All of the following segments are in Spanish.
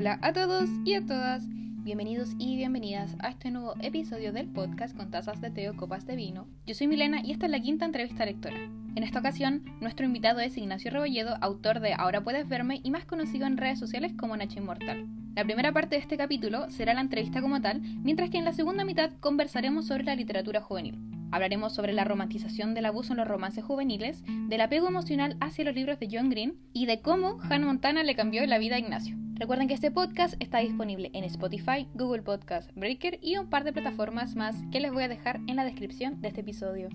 Hola a todos y a todas, bienvenidos y bienvenidas a este nuevo episodio del podcast con tazas de té o copas de vino. Yo soy Milena y esta es la quinta entrevista lectora. En esta ocasión, nuestro invitado es Ignacio Rebolledo, autor de Ahora puedes verme y más conocido en redes sociales como Nacho Inmortal. La primera parte de este capítulo será la entrevista como tal, mientras que en la segunda mitad conversaremos sobre la literatura juvenil. Hablaremos sobre la romantización del abuso en los romances juveniles, del apego emocional hacia los libros de John Green y de cómo Hannah Montana le cambió la vida a Ignacio. Recuerden que este podcast está disponible en Spotify, Google Podcast, Breaker y un par de plataformas más que les voy a dejar en la descripción de este episodio.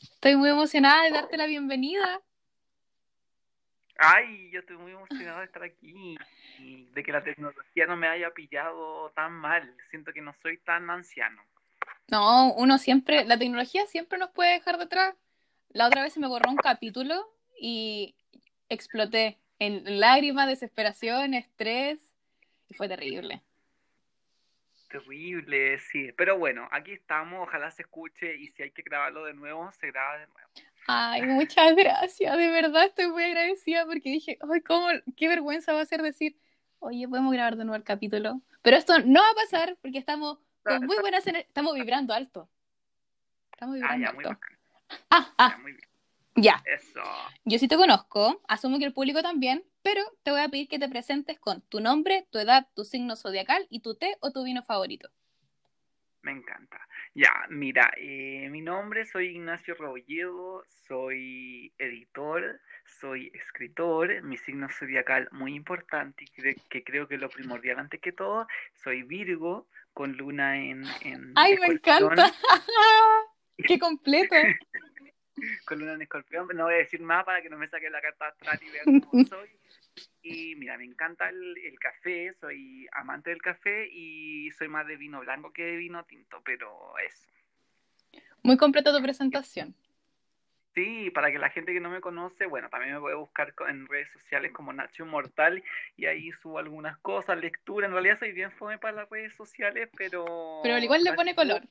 Estoy muy emocionada de darte la bienvenida. Ay, yo estoy muy emocionado de estar aquí y de que la tecnología no me haya pillado tan mal. Siento que no soy tan anciano. No, uno siempre, la tecnología siempre nos puede dejar detrás. La otra vez se me borró un capítulo y exploté en lágrimas, desesperación, estrés y fue terrible. Terrible, sí. Pero bueno, aquí estamos, ojalá se escuche y si hay que grabarlo de nuevo, se graba de nuevo. Ay, muchas gracias, de verdad estoy muy agradecida porque dije, ay, cómo, qué vergüenza va a ser decir, oye, podemos grabar de nuevo el capítulo. Pero esto no va a pasar porque estamos con muy buenas, estamos vibrando alto. Estamos vibrando ah, ya, alto. ah, ah. Ya, muy bien. Ya. Eso. Yo sí te conozco, asumo que el público también, pero te voy a pedir que te presentes con tu nombre, tu edad, tu signo zodiacal y tu té o tu vino favorito. Me encanta. Ya, mira, eh, mi nombre soy Ignacio Rebolledo, soy editor, soy escritor, mi signo zodiacal muy importante cre- que creo que es lo primordial antes que todo, soy Virgo con luna en... en ¡Ay, me encanta! ¡Qué completo! Con luna en escorpión, no voy a decir más para que no me saquen la carta astral y vean cómo soy. Y mira, me encanta el, el café, soy amante del café y soy más de vino blanco que de vino tinto, pero eso. Muy completa tu presentación. Sí, para que la gente que no me conoce, bueno, también me puede buscar en redes sociales como Nacho Inmortal y ahí subo algunas cosas, lectura. En realidad soy bien fome para las redes sociales, pero... Pero al igual le pone color.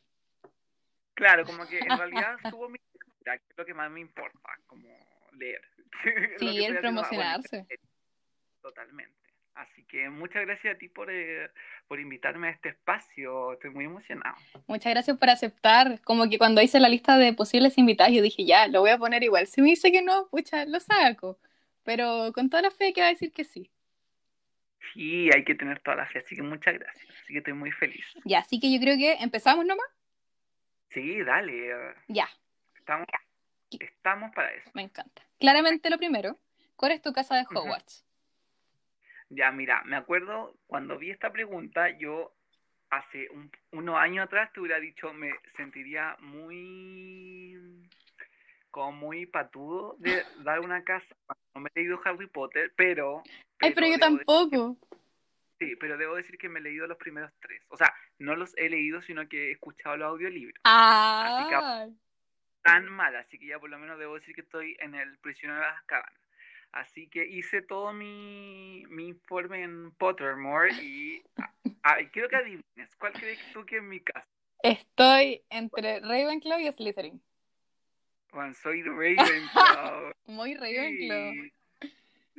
Claro, como que en realidad subo mi que es lo que más me importa, como leer. Sí, el promocionarse. Totalmente. Así que muchas gracias a ti por, eh, por invitarme a este espacio. Estoy muy emocionado. Muchas gracias por aceptar. Como que cuando hice la lista de posibles invitados, yo dije, ya, lo voy a poner igual. Si me dice que no, pucha, lo saco. Pero con toda la fe que va a decir que sí. Sí, hay que tener toda la fe, así que muchas gracias. Así que estoy muy feliz. Ya, así que yo creo que empezamos nomás. Sí, dale. Ya, Estamos, estamos para eso. me encanta. Claramente lo primero, ¿cuál es tu casa de. Hogwarts? Ya, mira, me acuerdo cuando vi esta pregunta, yo hace un- unos años atrás te hubiera dicho, me sentiría muy, como muy patudo de dar una casa. No me he leído Harry Potter, pero... Ay, pero yo tampoco. sí, pero debo decir que me he leído los primeros tres. O sea, no los he leído, sino que he escuchado los audiolibros. Ah, Tan mal, así que ya por lo menos debo decir que estoy en el prisionero de Azkaban. Así que hice todo mi, mi informe en Pottermore y ah, quiero que adivines, ¿cuál crees tú que es mi casa? estoy entre Ravenclaw y Slytherin. Juan, soy Ravenclaw. Muy Ravenclaw. Sí,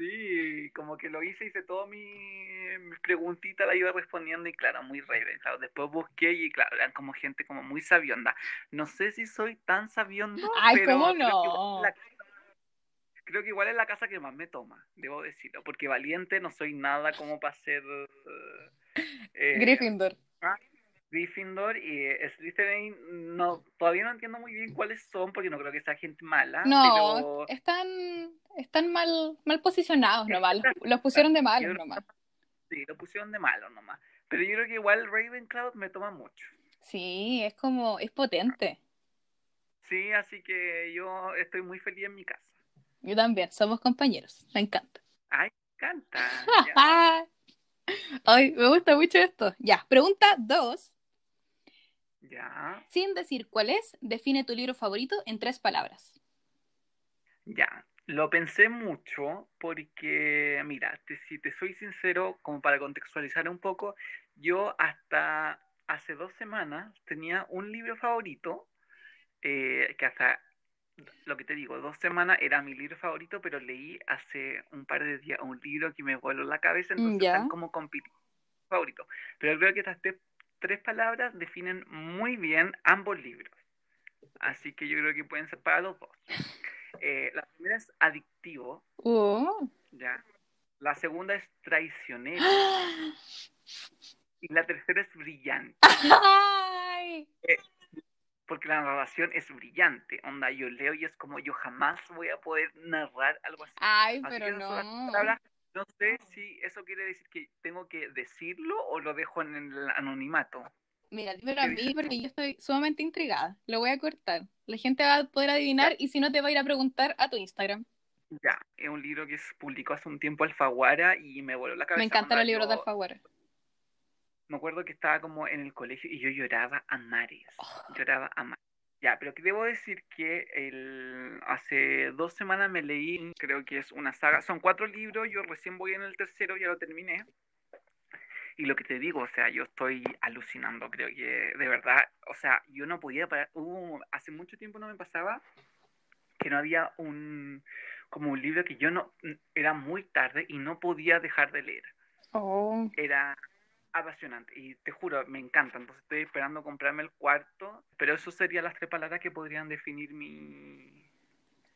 sí, como que lo hice, hice todo mi, mis preguntitas, la iba respondiendo y claro, muy Ravenclaw. Después busqué y claro, eran como gente como muy sabionda. No sé si soy tan sabiondo, Ay, pero ¿cómo creo que igual no? es la casa- creo que igual es la casa que más me toma, debo decirlo, porque valiente no soy nada como para ser eh, Gryffindor. Gryffindor y eh, Slytherin no, todavía no entiendo muy bien cuáles son porque no creo que sea gente mala, No, pero están, están mal, mal posicionados nomás. Los, los pusieron de malos nomás. sí, lo pusieron de malo nomás. Pero yo creo que igual Ravenclaw me toma mucho. Sí, es como, es potente. Sí, así que yo estoy muy feliz en mi casa. Yo también, somos compañeros. Me encanta. Ay, me encanta. Ay, me gusta mucho esto. Ya, pregunta dos. Ya, Sin decir cuál es, define tu libro favorito en tres palabras. ya. Lo pensé mucho porque, mira, te- si te soy sincero, como para contextualizar un poco, yo hasta hace dos semanas tenía un libro favorito eh, que hasta lo que te digo, dos semanas era mi libro favorito, pero leí hace un par de días un libro que me voló la cabeza, entonces Ya. están como compitiendo favorito. Pero creo que estas te- tres palabras definen muy bien ambos libros. Así que yo creo que pueden ser para los dos. Eh, la primera es adictivo, Oh. ¿ya? La segunda es traicionero y la tercera es brillante. Ay. porque la narración es brillante. Onda, yo leo y es como yo jamás voy a poder narrar algo así. Ay, Así pero son las no. palabras. No sé si eso quiere decir que tengo que decirlo o lo dejo en el anonimato. Mira, dímelo a ¿Qué mí porque yo estoy sumamente intrigada. Lo voy a cortar. La gente va a poder adivinar y si no te va a ir a preguntar a tu Instagram. Ya, es un libro que se publicó hace un tiempo Alfaguara y me voló la cabeza. Me encantan los libros de Alfaguara. Me acuerdo que estaba como en el colegio y yo lloraba a mares. Oh. Lloraba a mares. Ya, pero que debo decir que el, hace dos semanas me leí, creo que es una saga, son cuatro libros, yo recién voy en el tercero, ya lo terminé. Y lo que te digo, o sea, yo estoy alucinando, creo que de verdad, o sea, yo no podía parar, hace mucho tiempo no me pasaba que no había un, como un libro que yo no, era muy tarde y no podía dejar de leer Oh. era apasionante y te juro, me encanta. Entonces estoy esperando comprarme el cuarto, pero eso serían las tres palabras que podrían definir mi...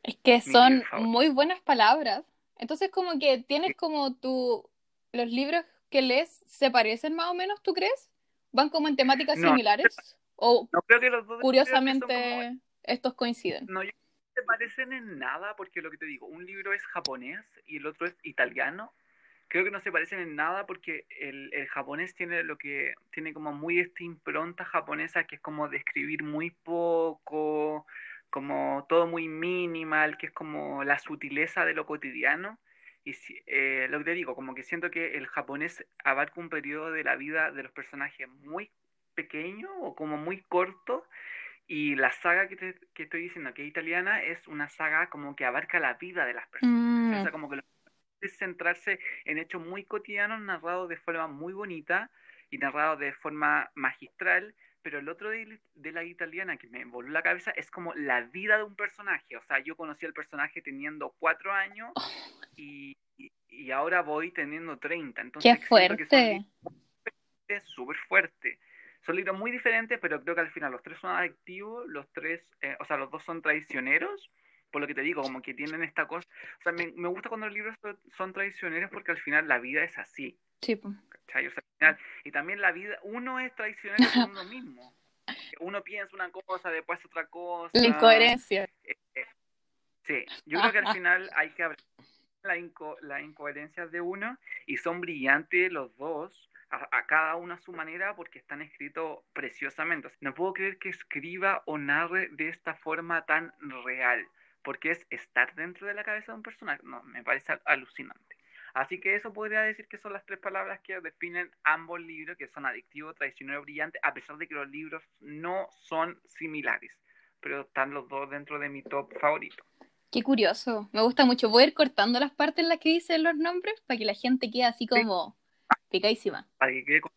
Es que son muy buenas palabras. Entonces, como que tienes como tu... Los libros que lees se parecen más o menos, ¿tú crees? ¿Van como en temáticas No. similares? ¿O No creo que los dos creo que como- curiosamente estos coinciden? No, yo creo que se parecen en nada porque lo que te digo, un libro es japonés y el otro es italiano. Creo que no se parecen en nada porque el, el japonés tiene lo que tiene como muy esta impronta japonesa que es como de escribir muy poco, como todo muy minimal, que es como la sutileza de lo cotidiano. Y eh, lo que te digo, como que siento que el japonés abarca un periodo de la vida de los personajes muy pequeño o como muy corto y la saga que, te- que estoy diciendo que es italiana es una saga como que abarca la vida de las personas. Mm. O sea, como que lo es centrarse en hechos muy cotidianos narrados de forma muy bonita y narrados de forma magistral. Pero el otro de, de la italiana que me voló la cabeza es como la vida de un personaje. O sea, yo conocí al personaje teniendo cuatro años y, y, y ahora voy teniendo 30. Entonces, ¡Qué fuerte! es súper fuerte. Son libros muy diferentes, pero creo que al final los tres son adictivos, los tres, eh, o sea, los dos son traicioneros, por lo que te digo, como que tienen esta cosa. O sea, me, me gusta cuando los libros son, son traicioneros porque al final la vida es así, Sí, po. ¿cachai? O sea, al final, y también la vida, uno es traicionero con uno mismo. Uno piensa una cosa, después otra cosa. La incoherencia. Sí, yo creo que al final hay que hablar la inco las incoherencias de uno y son brillantes los dos, a, a cada uno a su manera, porque están escritos preciosamente. O sea, no puedo creer que escriba o narre de esta forma tan real, porque es estar dentro de la cabeza de un personaje. No, me parece al- alucinante. Así que eso podría decir que son las tres palabras que definen ambos libros, que son adictivo, traicionero, brillante, a pesar de que los libros no son similares, pero están los dos dentro de mi top favorito. Qué curioso. Me gusta mucho. Voy a ir cortando las partes en las que dicen los nombres para que la gente quede así como picadísima. Para que quede con...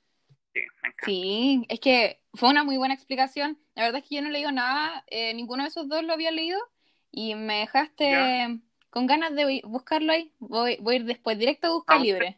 Sí, me. Sí, es que fue una muy buena explicación. La verdad es que yo no he leído nada, eh, ninguno de esos dos lo había leído y me dejaste Ya. con ganas de bu- buscarlo ahí. Voy, voy a ir después directo a buscar Ah, libre.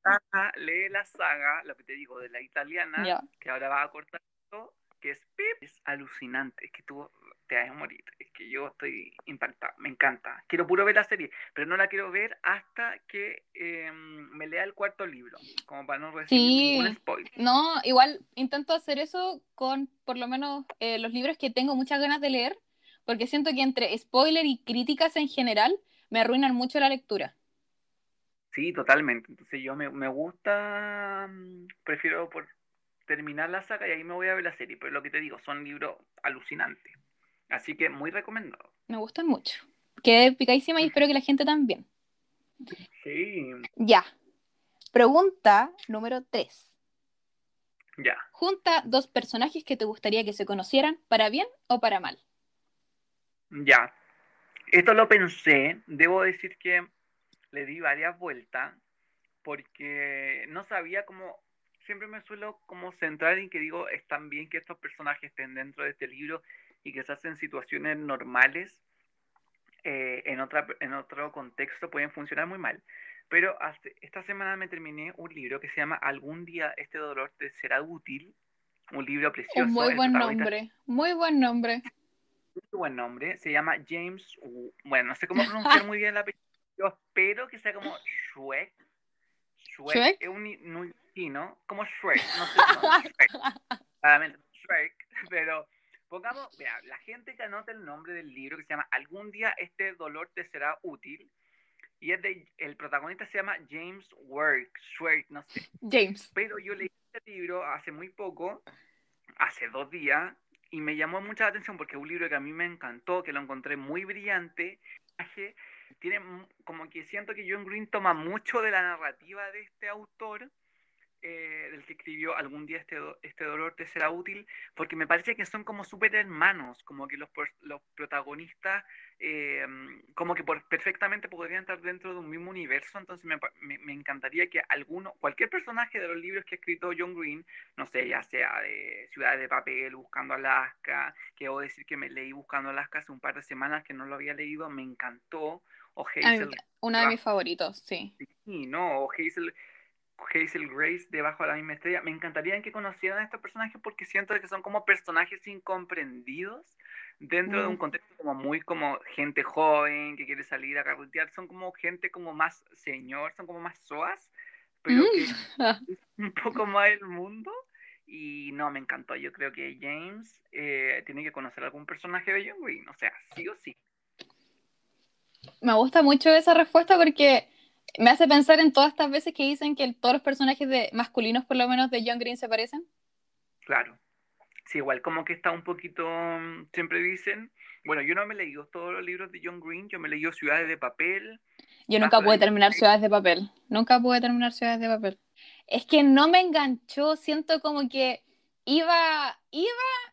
Saga, lee la saga, lo que te digo, de la italiana, Ya. que ahora va a cortar esto, que es alucinante, es que tú te vas a morir, es que yo estoy impactado, me encanta. Quiero puro ver la serie, pero no la quiero ver hasta que eh, me lea el cuarto libro, como para no recibir Sí. ningún spoiler. No, igual intento hacer eso con por lo menos eh, los libros que tengo muchas ganas de leer, porque siento que entre spoiler y críticas en general me arruinan mucho la lectura. Sí, totalmente. Entonces yo me, me gusta, mm, prefiero por terminar la saga y ahí me voy a ver la serie, pero lo que te digo, son libros alucinantes. Así que muy recomendado. Me gustan mucho. Quedé picadísima y espero que la gente también. Sí, Ya. Pregunta número 3. ya. Junta dos personajes que te gustaría que se conocieran, para bien o para mal. Ya, esto lo pensé, debo decir que le di varias vueltas porque no sabía cómo, siempre me suelo como centrar en que digo, están bien que estos personajes estén dentro de este libro y que se hacen situaciones normales, eh, en, otra, en otro contexto pueden funcionar muy mal. Pero esta semana me terminé un libro que se llama Algún día este dolor te será útil. Un libro precioso. Un muy buen nombre, muy buen nombre. Muy buen nombre. Se llama James. Bueno, no sé cómo pronunciar muy bien la apellido. Yo espero que sea como Shrek. Shrek, es un chino, como Shrek. No sé, Shrek. Shrek, pero pongamos, vea, la gente que anota el nombre del libro que se llama Algún día este dolor te será útil y es de, el protagonista se llama James Work, Schwerk, no sé. James. Pero yo leí este libro hace muy poco, hace dos días, y me llamó mucha la atención porque es un libro que a mí me encantó, que lo encontré muy brillante. Tiene como que siento que John Green toma mucho de la narrativa de este autor eh, del que escribió algún día este, este dolor te será útil, porque me parece que son como súper hermanos, como que los, los protagonistas eh, como que perfectamente podrían estar dentro de un mismo universo, entonces me, me, encantaría que alguno, cualquier personaje de los libros que ha escrito John Green, no sé, ya sea de Ciudades de Papel, Buscando Alaska, que debo decir que me leí Buscando Alaska hace un par de semanas que no lo había leído, me encantó, o Hazel... Uno de mis favoritos, sí. Sí, no, o Hazel Hazel Grace debajo de la misma estrella. Me encantaría que conocieran a estos personajes porque siento que son como personajes incomprendidos dentro de un mm. contexto como muy como gente joven que quiere salir a carretear. Son como gente como más señor, son como más soas, pero mm. un poco más el mundo. Y no, me encantó. Yo creo que James eh, tiene que conocer algún personaje de John Green. O sea, sí o sí. Me gusta mucho esa respuesta porque me hace pensar en todas estas veces que dicen que todos los personajes de masculinos, por lo menos, de John Green se parecen. Claro. Sí, igual como que está un poquito, mm, siempre dicen, bueno, yo no me he leído todos los libros de John Green, yo me he leído Ciudades de Papel. Yo nunca pude terminar Ciudades de Papel, nunca pude terminar Ciudades de Papel. Es que no me enganchó, siento como que iba, iba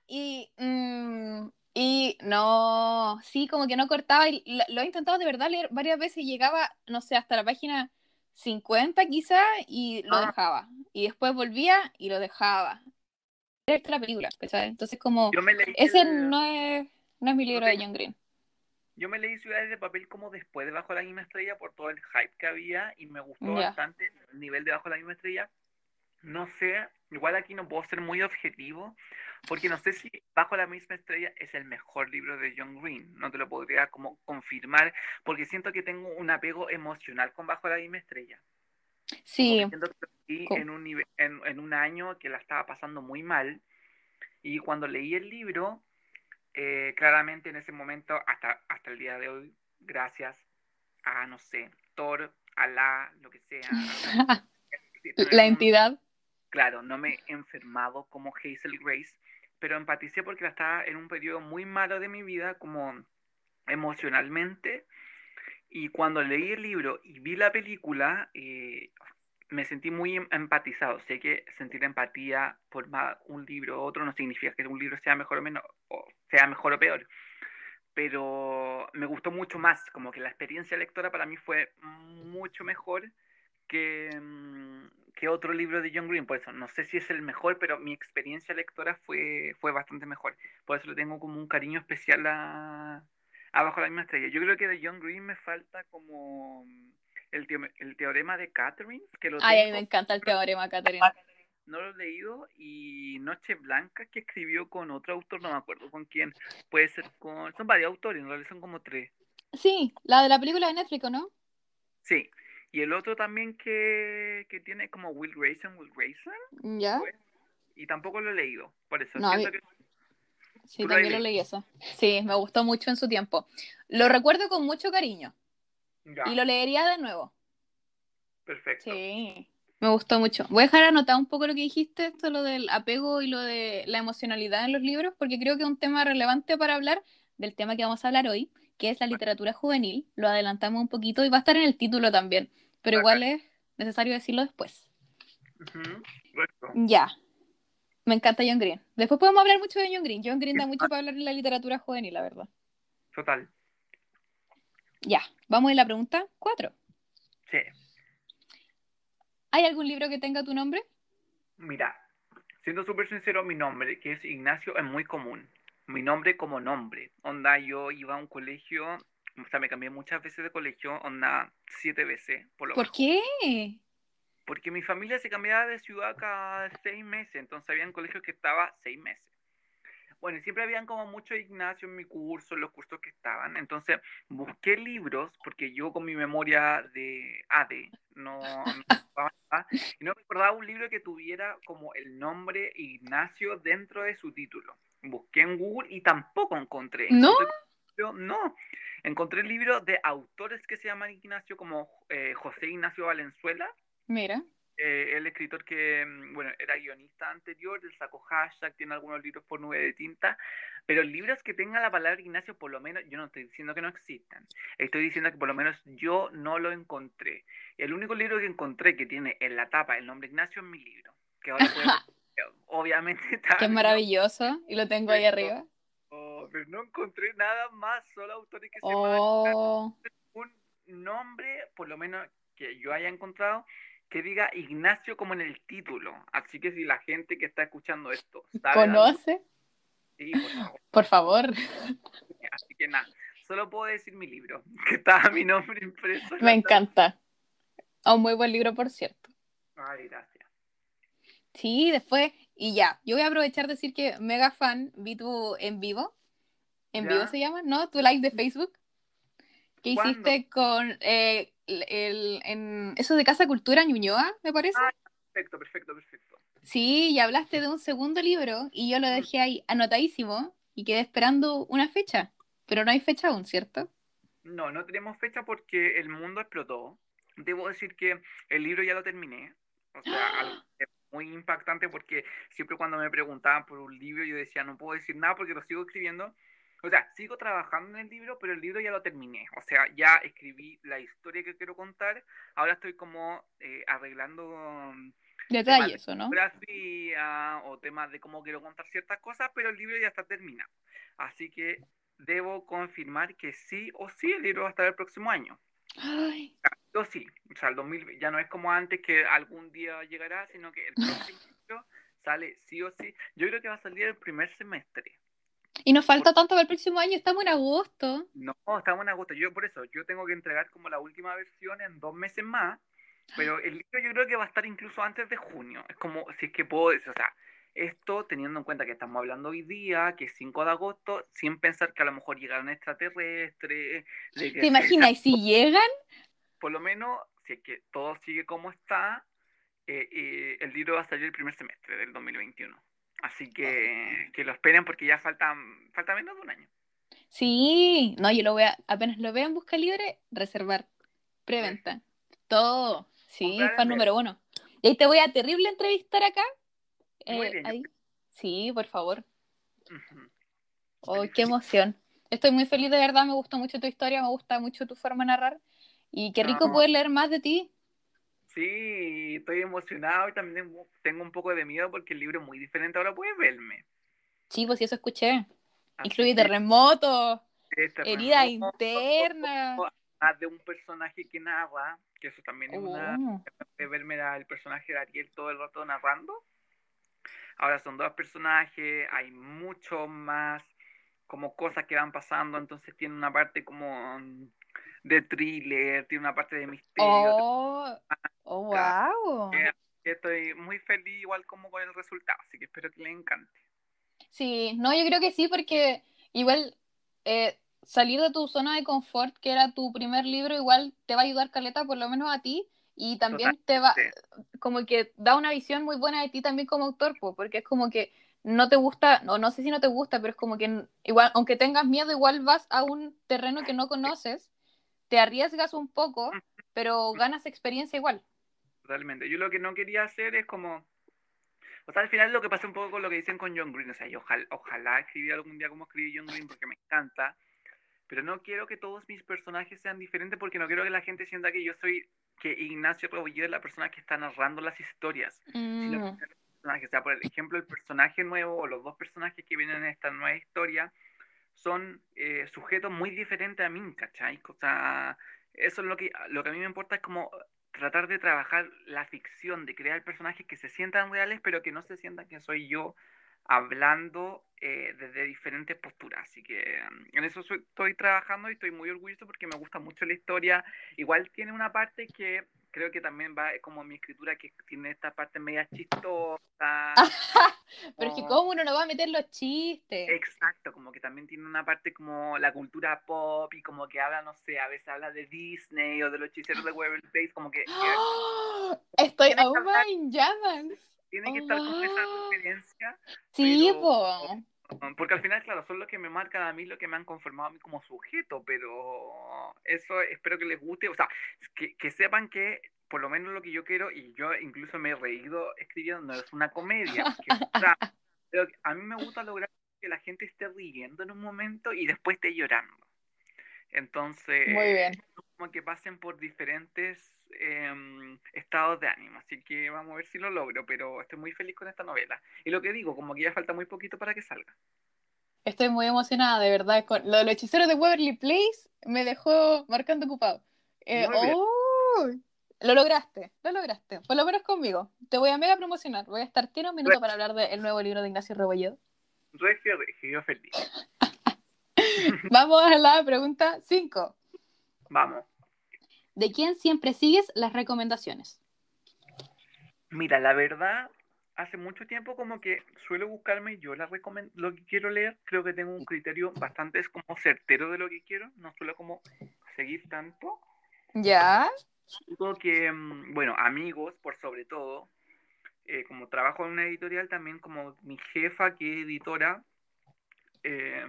y mm, y no, sí, como que no cortaba. Y lo, he intentado de verdad leer varias veces y llegaba, no sé, hasta la página 50 quizá y lo ah. dejaba. Y después volvía y lo dejaba. Era la película, ¿sabes? Entonces como, ese no, es, no es mi libro de John Green. Yo me leí Ciudades de Papel como después de Bajo la misma estrella por todo el hype que había y me gustó bastante el nivel de Bajo la misma estrella. No sé, igual aquí no puedo ser muy objetivo, porque no sé si Bajo la misma estrella es el mejor libro de John Green, no te lo podría como confirmar, porque siento que tengo un apego emocional con Bajo la misma estrella. Sí. Que en un, en, en, un año que la estaba pasando muy mal, y cuando leí el libro, eh, claramente en ese momento, hasta, hasta el día de hoy, gracias a, no sé, Thor, Alá, lo que sea. la entidad. Claro, no me he enfermado como Hazel Grace, pero empaticé porque estaba en un periodo muy malo de mi vida, como emocionalmente. Y cuando leí el libro y vi la película, eh, me sentí muy em, empatizado. Sé que sentir empatía por un libro u otro no significa que un libro sea mejor o sea mejor o peor. Pero me gustó mucho más, como que la experiencia lectora para mí fue mucho mejor que, mm, que otro libro de John Green, por eso no sé si es el mejor, pero mi experiencia lectora fue, fue bastante mejor. Por eso le tengo como un cariño especial a, Abajo la misma estrella. Yo creo que de John Green me falta como el, el teorema de Catherine. Que lo Ay, a me encanta el teorema Catherine. No lo he leído y Noche Blanca que escribió con otro autor, no me acuerdo con quién. Puede ser con... Son varios autores, en realidad son como tres. Sí, la de la película de Netflix, ¿no? Sí, y el otro también que, que tiene como Will Grayson, Will Grayson. ¿Ya? y tampoco lo he leído, por eso. No, Sí, también lo leí eso. Sí, me gustó mucho en su tiempo. Lo recuerdo con mucho cariño. Y lo leería de nuevo. Perfecto. Sí, me gustó mucho. Voy a dejar anotado un poco lo que dijiste, esto, lo del apego y lo de la emocionalidad en los libros, porque creo que es un tema relevante para hablar del tema que vamos a hablar hoy, que es la literatura juvenil. Lo adelantamos un poquito y va a estar en el título también pero igual es necesario decirlo después. Ya. Me encanta John Green. Después podemos hablar mucho de John Green. John Green da mucho para hablar en la literatura juvenil, la verdad. Total. Ya. Vamos a la pregunta cuatro. Sí. ¿Hay algún libro que tenga tu nombre? Mira, siendo súper sincero, mi nombre, que es Ignacio, es muy común. Mi nombre como nombre. Onda, yo iba a un colegio o sea, me cambié muchas veces de colegio, onda siete veces. Por, lo ¿Por bajo. qué? Porque mi familia se cambiaba de ciudad cada seis meses, entonces había colegios que estaba seis meses. Bueno, y siempre habían como mucho Ignacio en mi curso, en los cursos que estaban. Entonces busqué libros, porque yo con mi memoria de AD no, no y no recordaba un libro que tuviera como el nombre Ignacio dentro de su título. Busqué en Google y tampoco encontré. ¿No? No. Encontré libros de autores que se llaman Ignacio, como eh, José Ignacio Valenzuela, Mira. eh, el escritor que, mm, bueno, era guionista anterior, él sacó hashtag, tiene algunos libros por nube de tinta, pero libros que tengan la palabra Ignacio, por lo menos, yo no estoy diciendo que no existan, estoy diciendo que por lo menos yo no lo encontré. El único libro que encontré que tiene en la tapa el nombre Ignacio es mi libro, que ahora puede- obviamente está... Qué maravilloso. Y lo tengo ahí arriba. Pero no encontré nada más, solo autores que se llaman Oh. un nombre, por lo menos que yo haya encontrado, que diga Ignacio como en el título. Así que si la gente que está escuchando esto sabe ¿Conoce? sí, por favor. Por favor. Así que nada, solo puedo decir mi libro, que está mi nombre impreso. Me encanta. Un muy buen libro, por cierto. Ay, gracias. Sí, después, y ya, yo voy a aprovechar de decir que mega fan, vi tu en vivo, en vivo se llama, ¿no? Tu live de Facebook, que ¿Cuándo? hiciste con eh, el, el- en eso de Casa Cultura Ñuñoa, me parece. Ah. Perfecto, perfecto, perfecto. Sí, y hablaste de un segundo libro y yo lo dejé ahí anotadísimo y quedé esperando una fecha, pero no hay fecha aún, ¿cierto? No, no tenemos fecha porque el mundo explotó. Debo decir que el libro ya lo terminé. O sea, algo que es muy impactante porque siempre cuando me preguntaban por un libro yo decía, no puedo decir nada porque lo sigo escribiendo. O sea, sigo trabajando en el libro, pero el libro ya lo terminé. O sea, ya escribí la historia que quiero contar. Ahora estoy como eh, arreglando um, Detalles, ¿o no? fotografía o temas de cómo quiero contar ciertas cosas, pero el libro ya está terminado. Así que debo confirmar que sí o sí el libro va a estar el próximo año. Ay, o sí, o sea, el 2000 ya no es como antes que algún día llegará, sino que el próximo sale sí o sí. Yo creo que va a salir el primer semestre. Y nos falta tanto para el próximo año, estamos en agosto. No, estamos en agosto. Yo por eso, yo tengo que entregar como la última versión en dos meses más, pero el libro yo creo que va a estar incluso antes de junio. Es como, si es que puedo decir, o sea, esto teniendo en cuenta que estamos hablando hoy día, que es 5 de agosto, sin pensar que a lo mejor llegaron extraterrestres, de que ¿Te imaginas? ¿Y si llegan? por lo menos, si es que todo sigue como está, eh, eh, el libro va a salir el primer semestre del 2021. Así que que lo esperen porque ya falta, falta menos de un año. Sí, no, yo lo voy a, apenas lo vea en Busca Libre, reservar, preventa, todo, sí, Comprar fan número uno. Y ahí te voy a terrible entrevistar acá. Muy Eh, bien, ahí. Sí, por favor. Oh, qué emoción. Estoy muy feliz de verdad, me gustó mucho tu historia, me gusta mucho tu forma de narrar. Y qué rico Ah. poder leer más de ti. Sí, estoy emocionado y también tengo- un poco de miedo porque el libro es muy diferente. Ahora puedes verme. Sí, pues sí, eso escuché. Así Incluye que, terremotos, este herida terremoto, interna. Más de un personaje que narra, que eso también es una Oh. de verme el personaje de Ariel todo el rato narrando. Ahora son dos personajes, hay mucho más como cosas que van pasando, entonces tiene una parte como de thriller, tiene una parte de misterio. Oh, oh, wow. Estoy muy feliz igual como con el resultado, así que espero que les encante. Sí, no, yo creo que sí, porque igual eh, salir de tu zona de confort, que era tu primer libro, igual te va a ayudar caleta, por lo menos a ti, y también te va, como que da una visión muy buena de ti también como autor, po, porque es como que no te gusta, no, no sé si no te gusta, pero es como que igual, aunque tengas miedo, igual vas a un terreno que no conoces, te arriesgas un poco, pero ganas experiencia igual. Totalmente. Yo lo que no quería hacer es como. O sea, al final lo que pasa un poco con lo que dicen con John Green. O sea, yo ojalá, ojalá escribir algún día como escribí John Green porque me encanta. Pero no quiero que todos mis personajes sean diferentes porque no quiero que la gente sienta que yo soy. Que Ignacio Rebolledo es la persona que está narrando las historias. Sino Mm, que el personaje, o sea, por ejemplo, el personaje nuevo o los dos personajes que vienen en esta nueva historia son eh, sujetos muy diferentes a mí, ¿cachai? O sea, eso es lo que, lo que a mí me importa es como tratar de trabajar la ficción, de crear personajes que se sientan reales, pero que no se sientan que soy yo hablando eh, desde diferentes posturas. Así que mm, en eso estoy trabajando y estoy muy orgulloso porque me gusta mucho la historia. Igual tiene una parte que creo que también va como mi escritura que tiene esta parte media chistosa. Pero es que cómo uno no va a meter los chistes. Exacto, como que también tiene una parte como la cultura pop y como que habla, no sé, a veces habla de Disney o de los hechiceros de Waverly Place, como que... Estoy oh my llamas. Tiene que estar con esa referencia. Sí, po. Porque al final, claro, son los que me marcan a mí, lo que me han conformado a mí como sujeto, pero eso espero que les guste, o sea, que, que sepan que por lo menos lo que yo quiero, y yo incluso me he reído escribiendo, no es una comedia, o sea, pero a mí me gusta lograr que la gente esté riendo en un momento y después esté llorando. Entonces, Muy bien. como que pasen por diferentes eh, estados de ánimo. Así que vamos a ver si lo logro, pero estoy muy feliz con esta novela. Y lo que digo, como que ya falta muy poquito para que salga. Estoy muy emocionada, de verdad. Con lo de los hechiceros de Waverly Place me dejó marcando ocupado. Eh, oh, lo lograste, lo lograste. Por lo menos conmigo. Te voy a mega promocionar. Voy a estar tiene un minuto para hablar del nuevo libro de Ignacio Rebolledo. Regio, regio, feliz. Vamos a la pregunta 5. Vamos. ¿De quién siempre sigues las recomendaciones? Mira, la verdad, hace mucho tiempo como que suelo buscarme yo la lo que quiero leer. Creo que tengo un criterio bastante es como certero de lo que quiero. No suelo como seguir tanto. Ya. Digo que, mm, bueno, amigos, por sobre todo. Eh, como trabajo en una editorial, también como mi jefa, que es editora, eh,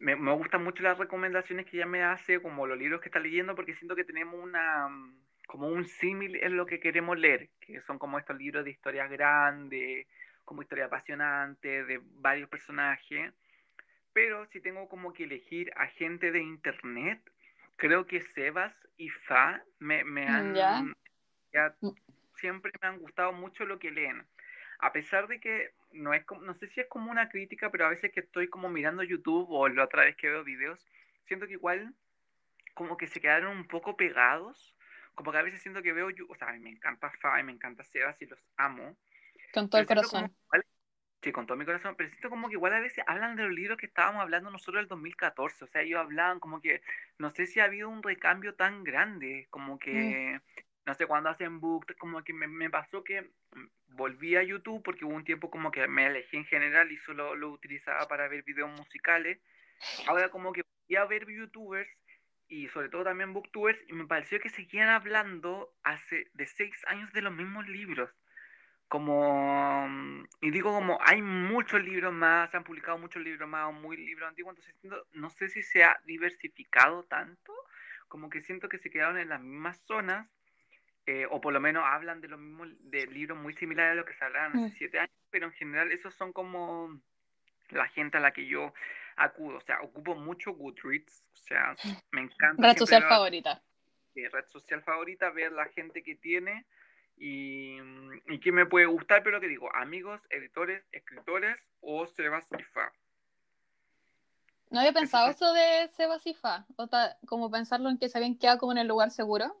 me, me gustan mucho las recomendaciones que ella me hace, como los libros que está leyendo, porque siento que tenemos una como un símil en lo que queremos leer, que son como estos libros de historias grandes, como historia apasionante, de varios personajes. Pero si tengo como que elegir a gente de internet, creo que Sebas y Fa me, me han... Ya, siempre me han gustado mucho lo que leen. A pesar de que no es como, no sé si es como una crítica, pero a veces que estoy como mirando YouTube o la otra vez que veo videos, siento que igual como que se quedaron un poco pegados, como que a veces siento que veo, o sea, me encanta Fa, me encanta Sebas y los amo. Con todo el corazón. sí, con todo mi corazón, pero siento como que igual a veces hablan de los libros que estábamos hablando nosotros el 2014, o sea, ellos hablaban como que, no sé si ha habido un recambio tan grande, como que... Mm no sé, cuando hacen book, como que me, pasó que volví a YouTube porque hubo un tiempo como que me alejé en general y solo lo utilizaba para ver videos musicales. Ahora como que volví a ver youtubers y sobre todo también booktubers y me pareció que seguían hablando hace de seis años de los mismos libros. Como, y digo como hay muchos libros más, se han publicado muchos libros más, muy libros antiguos, entonces no sé si se ha diversificado tanto, como que siento que se quedaron en las mismas zonas eh, o por lo menos hablan de lo mismo, de libros muy similares a lo que se hablaban hace mm. siete años, pero en general esos son como la gente a la que yo acudo, o sea, ocupo mucho Goodreads, o sea, me encanta. Red social favorita. red social favorita, ver la gente que tiene y, y que me puede gustar, pero que digo, amigos, editores, escritores o Sebas y Fa. No había pensado eso de Sebas y Fa, o como pensarlo en que se habían quedado como en el lugar seguro.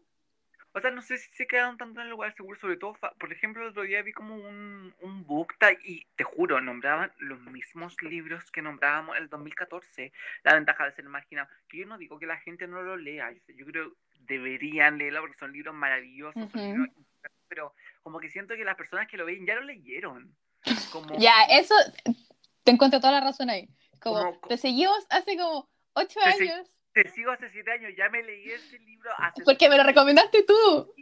O sea, no sé si se quedaron tanto en el lugar seguro, sobre todo, por ejemplo, el otro día vi como un, un book y te juro, nombraban los mismos libros que nombrábamos en el 2014, La ventaja de ser marginado. Yo no digo que la gente no lo lea, yo, creo deberían leerlo porque son libros maravillosos, pero como que siento que las personas que lo ven ya lo leyeron. Como, ya, eso, te encuentro toda la razón ahí. Como, te seguimos hace como ocho años te sigo hace siete años, ya me leí ese libro hace... Porque me lo recomendaste tú.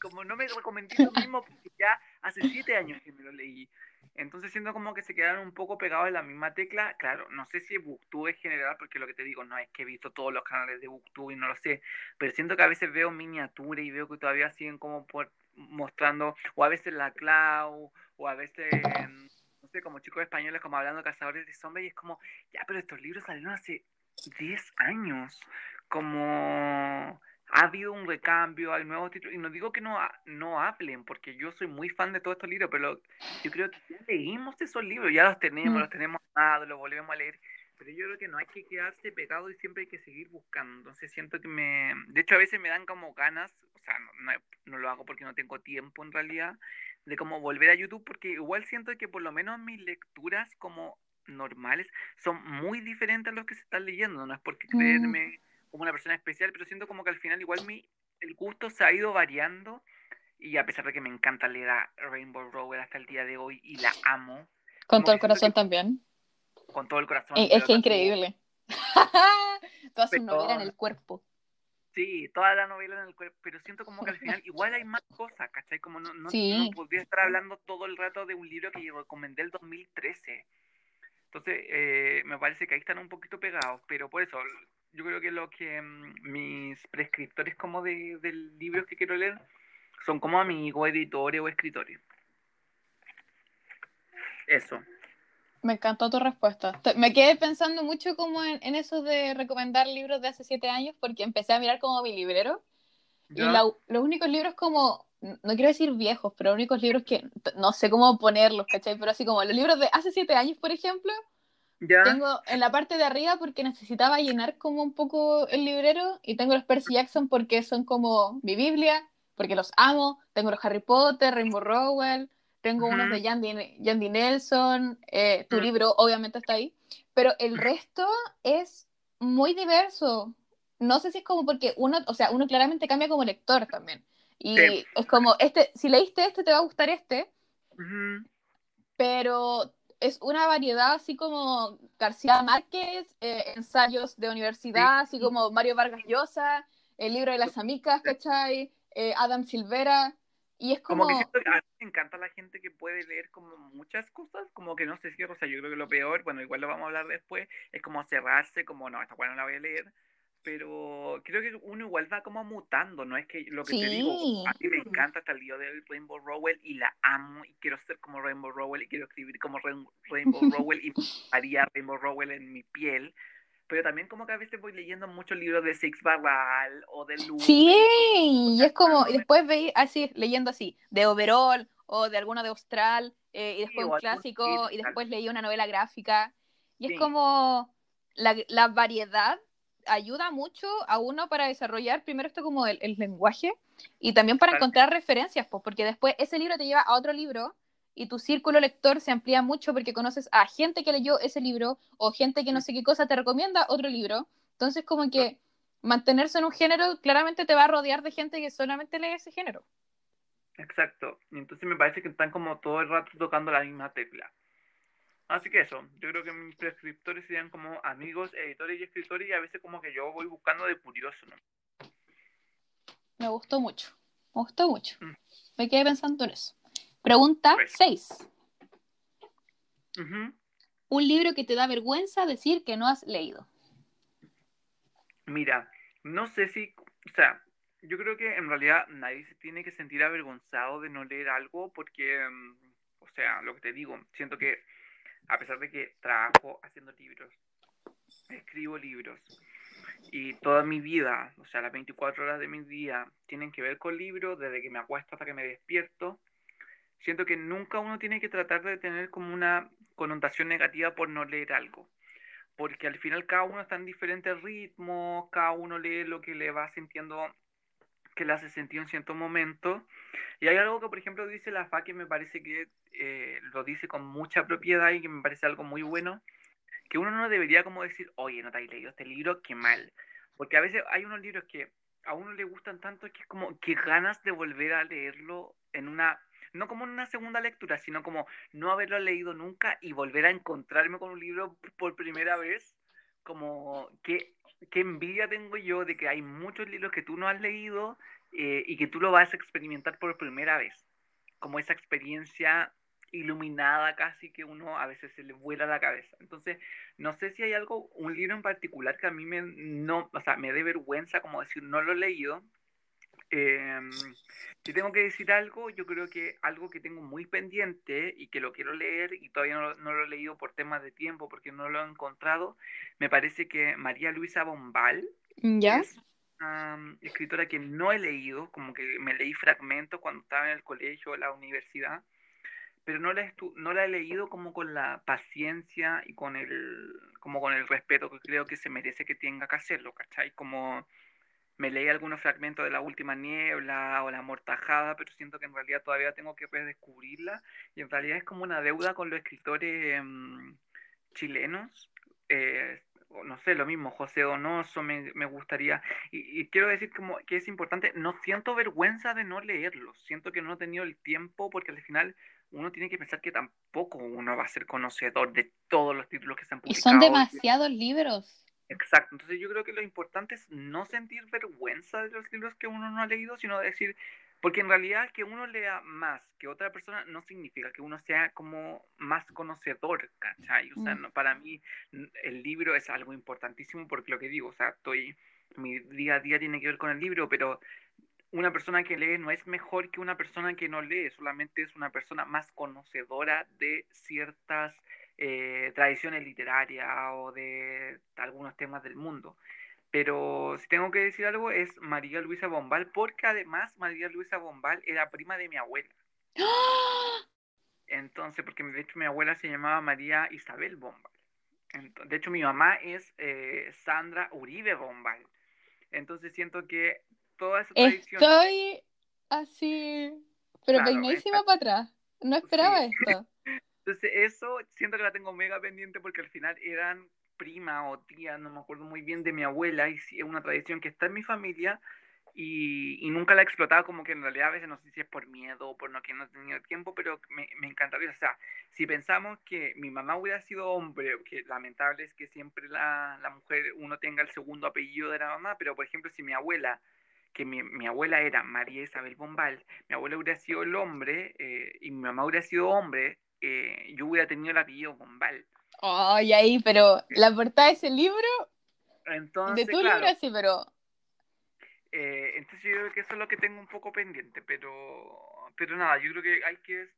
Como no me recomendé lo mismo, porque ya hace siete años que me lo leí. Entonces siento como que se quedaron un poco pegados en la misma tecla. Claro, no sé si Booktube en general, porque lo que te digo, no es que he visto todos los canales de Booktube y no lo sé, pero siento que a veces veo miniaturas y veo que todavía siguen como por, mostrando, o a veces la Clau, o a veces, no sé, como chicos españoles como hablando de cazadores de sombras, y es como, ya, pero estos libros salieron hace 10 años, como ha habido un recambio, hay nuevos títulos, y no digo que no, no hablen, porque yo soy muy fan de todos estos libros, pero yo creo que ya leímos esos libros, ya los tenemos, mm. los tenemos amados, los volvemos a leer, pero yo creo que no hay que quedarse pegado y siempre hay que seguir buscando, entonces siento que me, de hecho a veces me dan como ganas, o sea, no, no, lo hago porque no tengo tiempo en realidad, de como volver a YouTube, porque igual siento que por lo menos mis lecturas como normales son muy diferentes a los que se están leyendo, no es porque Mm. creerme como una persona especial, pero siento como que al final igual mi, el gusto se ha ido variando y a pesar de que me encanta leer a Rainbow Rowell hasta el día de hoy y la amo Con todo el corazón que- también. con todo el corazón. Es que increíble. Toda su novela en el cuerpo. Sí, toda la novela en el cuerpo, pero siento como que al final igual hay más cosas, ¿cachai? Como no, no, Sí. no podría estar hablando todo el rato de un libro que yo recomendé el 2013. Entonces, eh, me parece que ahí están un poquito pegados, pero por eso, yo creo que lo que mm, mis prescriptores como de, de libros que quiero leer son como amigos, editores o escritores. Eso. Me encantó tu respuesta. Me quedé pensando mucho como en, en eso de recomendar libros de hace siete años porque empecé a mirar como mi librero y la- los únicos libros como, no quiero decir viejos, pero únicos libros que no sé cómo ponerlos, ¿cachai? Pero así como los libros de hace siete años, por ejemplo, ¿Ya? tengo en la parte de arriba porque necesitaba llenar como un poco el librero y tengo los Percy Jackson porque son como mi Biblia, porque los amo, tengo los Harry Potter, Rainbow Rowell, tengo unos Ujú. de Yandy, Yandy Nelson, eh, tu Mm. libro obviamente está ahí, pero el resto es muy diverso. No sé si es como porque uno, o sea, uno claramente cambia como lector también. Y Sí. es como, este, si leíste este, te va a gustar este, pero es una variedad así como García Márquez, eh, ensayos de universidad, así como Mario Vargas Llosa, el libro de las amicas, ¿cachai? Eh, Adam Silvera, y es como... Como que siento que a mí me encanta la gente que puede leer como muchas cosas, como que no se cierra, o sea, yo creo que lo peor, bueno, igual lo vamos a hablar después, es como cerrarse, como no, esta buena no la voy a leer, pero creo que uno igual va como mutando, ¿no? Es que lo que te digo, Sí. a mí me encanta hasta el día de Rainbow Rowell y la amo y quiero ser como Rainbow Rowell y quiero escribir como Rain- Rainbow Rowell y haría Rainbow Rowell en mi piel. Pero también como que a veces voy leyendo muchos libros de Six Barral o de Luz. Sí, y es como, y después veis así, leyendo así, de Overall o de alguno de Austral, eh, y después o un clásico, y después leí una novela gráfica, y Sí. es como la, la variedad ayuda mucho a uno para desarrollar primero esto como el, el lenguaje y también para encontrar referencias, pues, porque después ese libro te lleva a otro libro y tu círculo lector se amplía mucho porque conoces a gente que leyó ese libro o gente que no sé qué cosa te recomienda otro libro. Entonces, como que mantenerse en un género claramente te va a rodear de gente que solamente lee ese género. Exacto. Y entonces me parece que están como todo el rato tocando la misma tecla. Así que eso, yo creo que mis prescriptores serían como amigos, editores y escritores y a veces como que yo voy buscando de curioso, ¿no? Me gustó mucho. Me gustó mucho. Mm. Me quedé pensando en eso. Pregunta Pues. 6. Ujú. Un libro que te da vergüenza decir que no has leído. Mira, no sé si, o sea, yo creo que en realidad nadie se tiene que sentir avergonzado de no leer algo porque, mm, o sea, lo que te digo, siento que a pesar de que trabajo haciendo libros, escribo libros y toda mi vida, o sea, las 24 horas de mi día tienen que ver con libros, desde que me acuesto hasta que me despierto, siento que nunca uno tiene que tratar de tener como una connotación negativa por no leer algo porque al final cada uno está en diferentes ritmos, cada uno lee lo que le va sintiendo, que le hace sentir en cierto momento. Y hay algo que, por ejemplo, dice la FA que me parece que eh, lo dice con mucha propiedad y que me parece algo muy bueno, que uno no debería como decir, oye, no te has leído este libro, qué mal. Porque a veces hay unos libros que a uno le gustan tanto que es como que ganas de volver a leerlo en una, no como en una segunda lectura, sino como no haberlo leído nunca y volver a encontrarme con un libro por primera vez, como qué, qué envidia tengo yo de que hay muchos libros que tú no has leído eh, y que tú lo vas a experimentar por primera vez, como esa experiencia iluminada casi que uno a veces se le vuela la cabeza. Entonces, no sé si hay algo, un libro en particular que a mí me, no, o sea, me dé vergüenza como decir no lo he leído. Eh, si tengo que decir algo, yo creo que algo que tengo muy pendiente y que lo quiero leer y todavía no, no lo he leído por temas de tiempo porque no lo he encontrado, me parece que María Luisa Bombal ¿Ya? es una um, escritora que no he leído, como que me leí fragmentos cuando estaba en el colegio o la universidad, pero no la, estu- no la he leído como con la paciencia y con el, como con el respeto que creo que se merece que tenga que hacerlo, ¿cachai? Como me leí algunos fragmentos de La Última Niebla o La Mortajada, pero siento que en realidad todavía tengo que redescubrirla y en realidad es como una deuda con los escritores em, chilenos. Eh, no sé, lo mismo, José Donoso me, me gustaría, y, y, quiero decir como que es importante, no siento vergüenza de no leerlos, siento que no he tenido el tiempo porque al final uno tiene que pensar que tampoco uno va a ser conocedor de todos los títulos que se han publicado. Y son demasiados libros. Exacto, entonces yo creo que lo importante es no sentir vergüenza de los libros que uno no ha leído, sino decir, porque en realidad que uno lea más que otra persona no significa que uno sea como más conocedor, ¿cachai? O sea, mm. no, para mí el libro es algo importantísimo porque lo que digo, o sea, estoy, mi día a día tiene que ver con el libro, pero una persona que lee no es mejor que una persona que no lee, solamente es una persona más conocedora de ciertas eh, tradiciones literarias o de algunos temas del mundo. Pero si tengo que decir algo es María Luisa Bombal, porque además María Luisa Bombal era prima de mi abuela. Entonces, porque de hecho mi abuela se llamaba María Isabel Bombal. de hecho, mi mamá es eh, Sandra Uribe Bombal. Entonces siento que toda esa tradición... Estoy así, pero peinadísima para atrás. No esperaba esto. Entonces, eso siento que la tengo mega pendiente porque al final eran prima o tía, no me acuerdo muy bien, de mi abuela, y es una tradición que está en mi familia y, y, nunca la he explotado, como que en realidad a veces no sé si es por miedo o por no que no he tenido tiempo, pero me, me encantaría, o sea, si pensamos que mi mamá hubiera sido hombre, que lamentable es que siempre la, la mujer, uno tenga el segundo apellido de la mamá, pero por ejemplo, si mi abuela que mi, mi, abuela era María Isabel Bombal, mi abuela hubiera sido el hombre eh, y mi mamá hubiera sido hombre, eh, yo hubiera tenido el apellido Bombal. Ay, ahí, pero la portada de ese libro, entonces, de tu libro sí, pero... Eh, entonces yo creo que eso es lo que tengo un poco pendiente, pero, pero nada, yo creo que hay que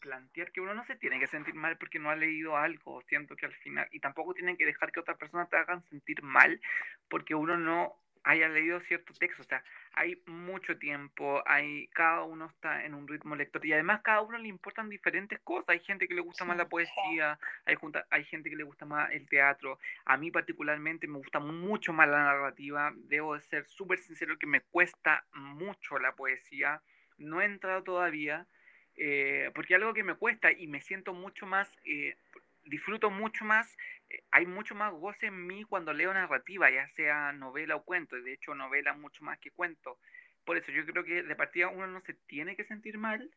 plantear que uno no se tiene que sentir mal porque no ha leído algo, siento que al final, y tampoco tienen que dejar que otras personas te hagan sentir mal porque uno no haya leído cierto texto, o sea, hay mucho tiempo, hay, cada uno está en un ritmo lector y además cada uno le importan diferentes cosas, hay gente que le gusta más la poesía, hay, hay gente que le gusta más el teatro, a mí particularmente me gusta mucho más la narrativa, debo de ser súper sincero que me cuesta mucho la poesía, no he entrado todavía, eh, porque algo que me cuesta y me siento mucho más, eh, disfruto mucho más hay mucho más goce en mí cuando leo narrativa, ya sea novela o cuento, y de hecho novela mucho más que cuento. Por eso yo creo que de partida uno no se tiene que sentir mal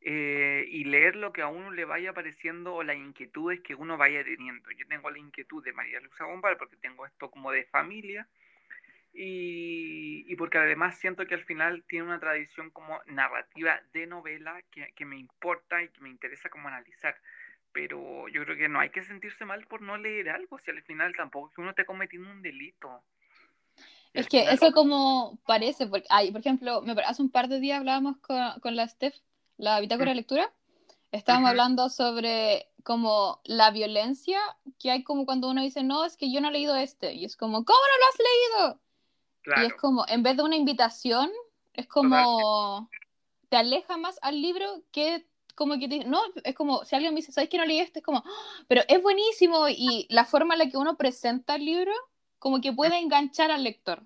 eh, y leer lo que a uno le vaya apareciendo o las inquietudes que uno vaya teniendo. Yo tengo la inquietud de María Luisa Bombal porque tengo esto como de familia y, porque además siento que al final tiene una tradición como narrativa de novela que me importa y que me interesa como analizar pero yo creo que no hay que sentirse mal por no leer algo, si al final tampoco es que uno esté cometiendo un delito. Es que eso como parece, porque hay, por ejemplo, hace un par de días hablábamos con, con la Steph, la bitácora de lectura, estábamos hablando sobre como la violencia que hay como cuando uno dice, no, es que yo no he leído este, y es como, ¿cómo no lo has leído? Claro. Y es como, en vez de una invitación, es como, te aleja más al libro que como que no, es como, si alguien me dice, ¿sabes que no leí esto? Es como, ¡Ah! pero es buenísimo y la forma en la que uno presenta el libro, como que puede enganchar al lector.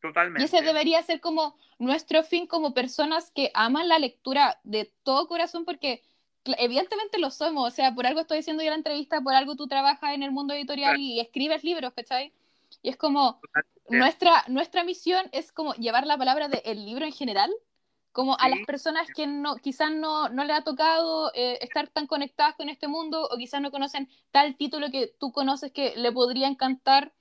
Totalmente. Y ese debería ser como nuestro fin como personas que aman la lectura de todo corazón porque evidentemente lo somos, o sea, por algo estoy diciendo yo la entrevista, por algo tú trabajas en el mundo editorial y escribes libros, ¿cachai? Y es como, nuestra, nuestra misión es como llevar la palabra del libro en general como a las personas que no, quizás no, no le ha tocado eh, estar tan conectadas con este mundo o quizás no conocen tal título que tú conoces que le podría encantar.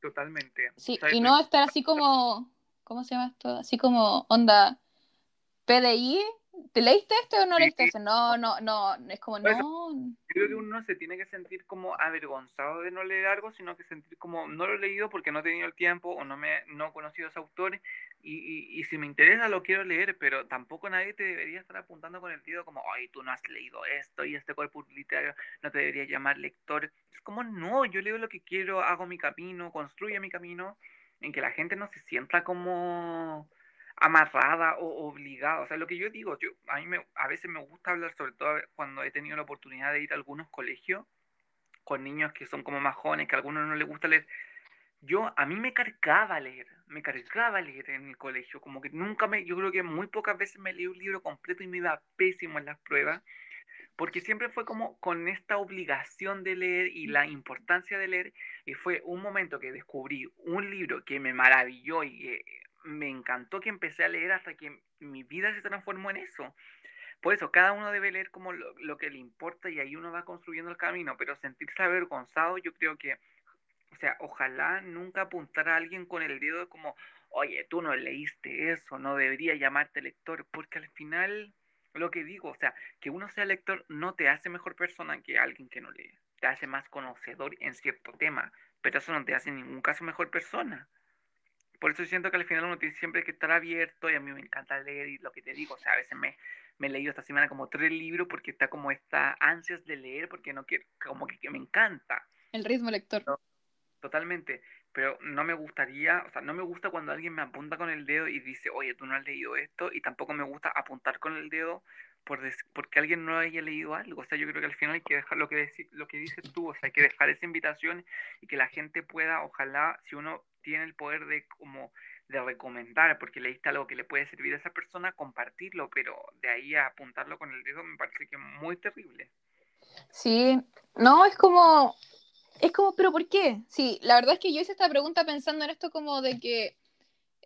Totalmente. Sí, y no estar así como, ¿cómo se llama esto? Así como onda PDI, ¿Te leíste este o no leíste este? No, no, no, es como no. Creo que uno se tiene que sentir como avergonzado de no leer algo, sino que sentir como no lo he leído porque no he tenido el tiempo o no me no he conocido a ese autor y, y, si me interesa lo quiero leer, pero tampoco nadie te debería estar apuntando con el dedo como, ay, tú no has leído esto y este cuerpo literario no te debería llamar lector. Es como, no, yo leo lo que quiero, hago mi camino, construyo mi camino, en que la gente no se sienta como amarrada o obligada. O sea, lo que yo digo, yo, a mí me, a veces me gusta hablar, sobre todo cuando he tenido la oportunidad de ir a algunos colegios con niños que son como más jóvenes, que a algunos no les gusta leer. Yo, a mí me cargaba leer, me cargaba leer en el colegio, como que nunca me, yo creo que muy pocas veces me leí un libro completo y me iba pésimo en las pruebas, porque siempre fue como con esta obligación de leer y la importancia de leer, y fue un momento que descubrí un libro que me maravilló y me encantó que empecé a leer hasta que mi vida se transformó en eso. Por eso, cada uno debe leer como lo, lo que le importa y ahí uno va construyendo el camino, pero sentirse avergonzado, yo creo que sea, ojalá nunca apuntar a alguien con el dedo como, oye, tú no leíste eso, no debería llamarte lector, porque al final, lo que digo, o sea, que uno sea lector no te hace mejor persona que alguien que no lee, te hace más conocedor en cierto tema, pero eso no te hace en ningún caso mejor persona. Por eso siento que al final uno tiene siempre que estar abierto y a mí me encanta leer y lo que te digo, o sea, a veces me, me he leído esta semana como tres libros porque está como esta ansias de leer porque no quiero, como que, me encanta. El ritmo lector totalmente. Pero no me gustaría, o sea, no me gusta cuando alguien me apunta con el dedo y dice, oye, tú no has leído esto, y tampoco me gusta apuntar con el dedo por porque alguien no haya leído algo. O sea, yo creo que al final hay que dejar lo que, lo que dices tú, o sea, hay que dejar esa invitación y que la gente pueda, ojalá, si uno tiene el poder de como de recomendar, porque leíste algo que le puede servir a esa persona, compartirlo, pero de ahí a apuntarlo con el dedo me parece que es muy terrible. Sí, no, es como, es como, pero ¿por qué? Sí, la verdad es que yo hice esta pregunta pensando en esto como de que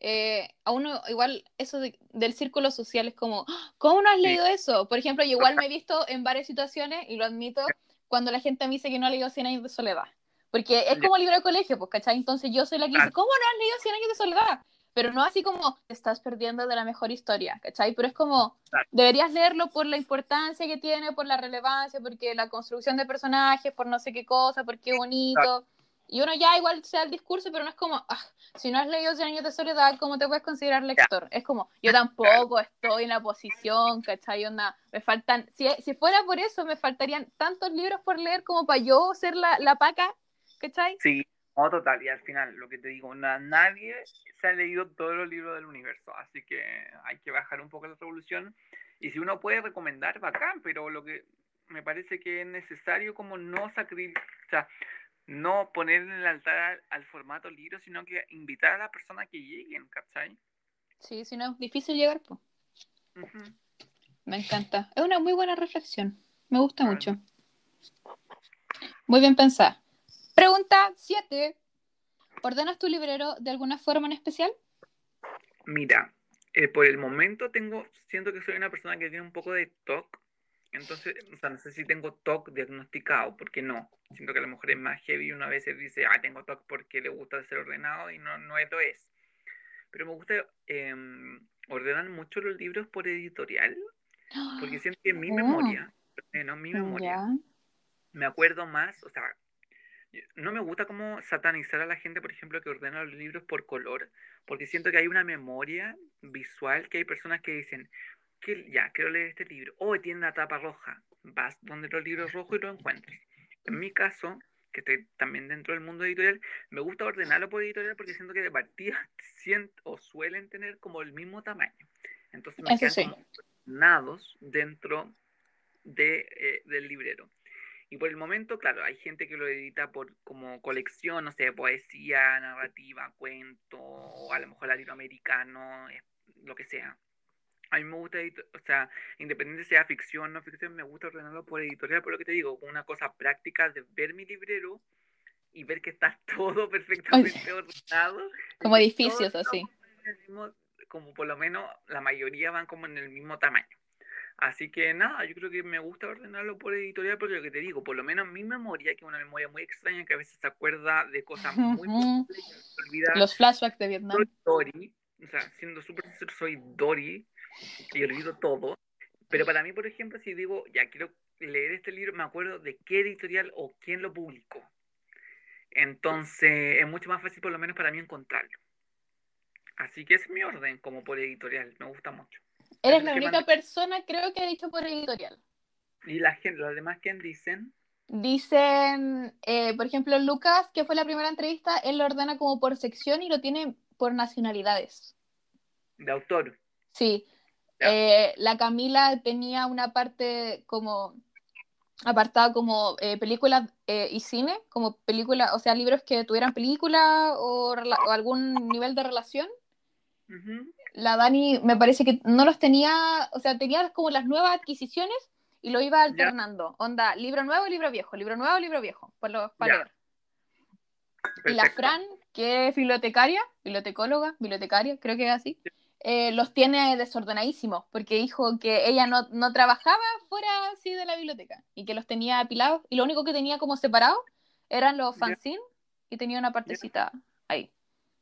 eh, a uno igual eso del círculo social es como, ¡Ah! ¿cómo no has leído eso? Por ejemplo, yo igual me he visto en varias situaciones, y lo admito, cuando la gente me dice que no ha leído Cien años de soledad. Porque es como libro de colegio, pues, ¿cachai? Entonces yo soy la que dice, ¿cómo no has leído Cien años de soledad? Pero no así como te estás perdiendo de la mejor historia, ¿cachai? Pero es como, deberías leerlo por la importancia que tiene, por la relevancia, porque la construcción de personajes, por no sé qué cosa, porque es bonito. Y uno ya igual sea el discurso, pero no es como, ah, si no has leído 100 años de soledad, ¿cómo te puedes considerar lector? Es como, yo tampoco estoy en la posición, ¿cachai? Onda, me faltan, si, si fuera por eso, me faltarían tantos libros por leer como para yo ser la, la paca, ¿cachai? Sí, no, total, y al final, lo que te digo, nadie se ha leído todos los libros del universo, así que hay que bajar un poco la revolución. Y si uno puede recomendar, bacán, pero lo que me parece que es necesario como no sacrificar, o sea, no poner en el altar al, formato libro, sino que invitar a las personas que lleguen, ¿cachai? Sí, si no es difícil llegar, pues. Me encanta. Es una muy buena reflexión. Me gusta mucho. Muy bien pensada. Pregunta 7. ¿Ordenas tu librero de alguna forma en especial? Mira, eh, por el momento tengo, siento que soy una persona que tiene un poco de TOC. Entonces, o sea, no sé si tengo TOC diagnosticado, porque no. Siento que a lo mejor es más heavy. Una vez dice, ah, tengo TOC porque le gusta ser ordenado y no, no lo es. Pero me gusta em, ordenar mucho los libros por editorial, porque siento que mi oh. memoria, no mi memoria, me acuerdo más, o sea, no me gusta como satanizar a la gente, por ejemplo, que ordena los libros por color, porque siento que hay una memoria visual que hay personas que dicen, que ya, quiero leer este libro, o oh, tiene una tapa roja, vas donde los libros rojos y lo encuentras. En mi caso, que estoy también dentro del mundo editorial, me gusta ordenarlo por editorial porque siento que de partida siento, o suelen tener como el mismo tamaño. Entonces me quedan ordenados dentro de, eh, del librero. Y por el momento, claro, hay gente que lo edita por como colección, no sé, poesía, narrativa, cuento, o a lo mejor latinoamericano, lo que sea. A mí me gusta, o sea, independiente sea ficción o no ficción, me gusta ordenarlo por editorial, por lo que te digo, una cosa práctica de ver mi librero y ver que está todo perfectamente ordenado. Como edificios así. como por lo menos la mayoría van como en el mismo tamaño. Así que nada, yo creo que me gusta ordenarlo por editorial porque lo que te digo, por lo menos mi memoria, que es una memoria muy extraña, que a veces se acuerda de cosas muy Los flashbacks de Vietnam. Soy Dory, o sea, siendo súper soy Dory y olvido todo. Pero para mí, por ejemplo, si digo, ya quiero leer este libro, me acuerdo de qué editorial o quién lo publicó. Entonces, es mucho más fácil, por lo menos para mí, encontrarlo. Así que es mi orden, como por editorial, me gusta mucho. Eres la única persona, creo que ha dicho por editorial. ¿Y la gente, los demás quién dicen? Dicen, eh, por ejemplo, Lucas, que fue la primera entrevista, él lo ordena como por sección y lo tiene por nacionalidades. De autor. Sí. Eh, la Camila tenía una parte como apartado como eh, películas eh, y cine, como películas, o sea, libros que tuvieran película o, o algún nivel de relación. La Dani me parece que no los tenía, o sea, tenía como las nuevas adquisiciones y lo iba alternando. Onda, libro nuevo, libro viejo, libro nuevo, libro viejo, para, para leer. Y la Fran, que es bibliotecaria, bibliotecóloga, bibliotecaria, creo que es así, eh, los tiene desordenadísimos, porque dijo que ella no, no, trabajaba fuera así de la biblioteca y que los tenía apilados y lo único que tenía como separado eran los fanzines y tenía una partecita ahí.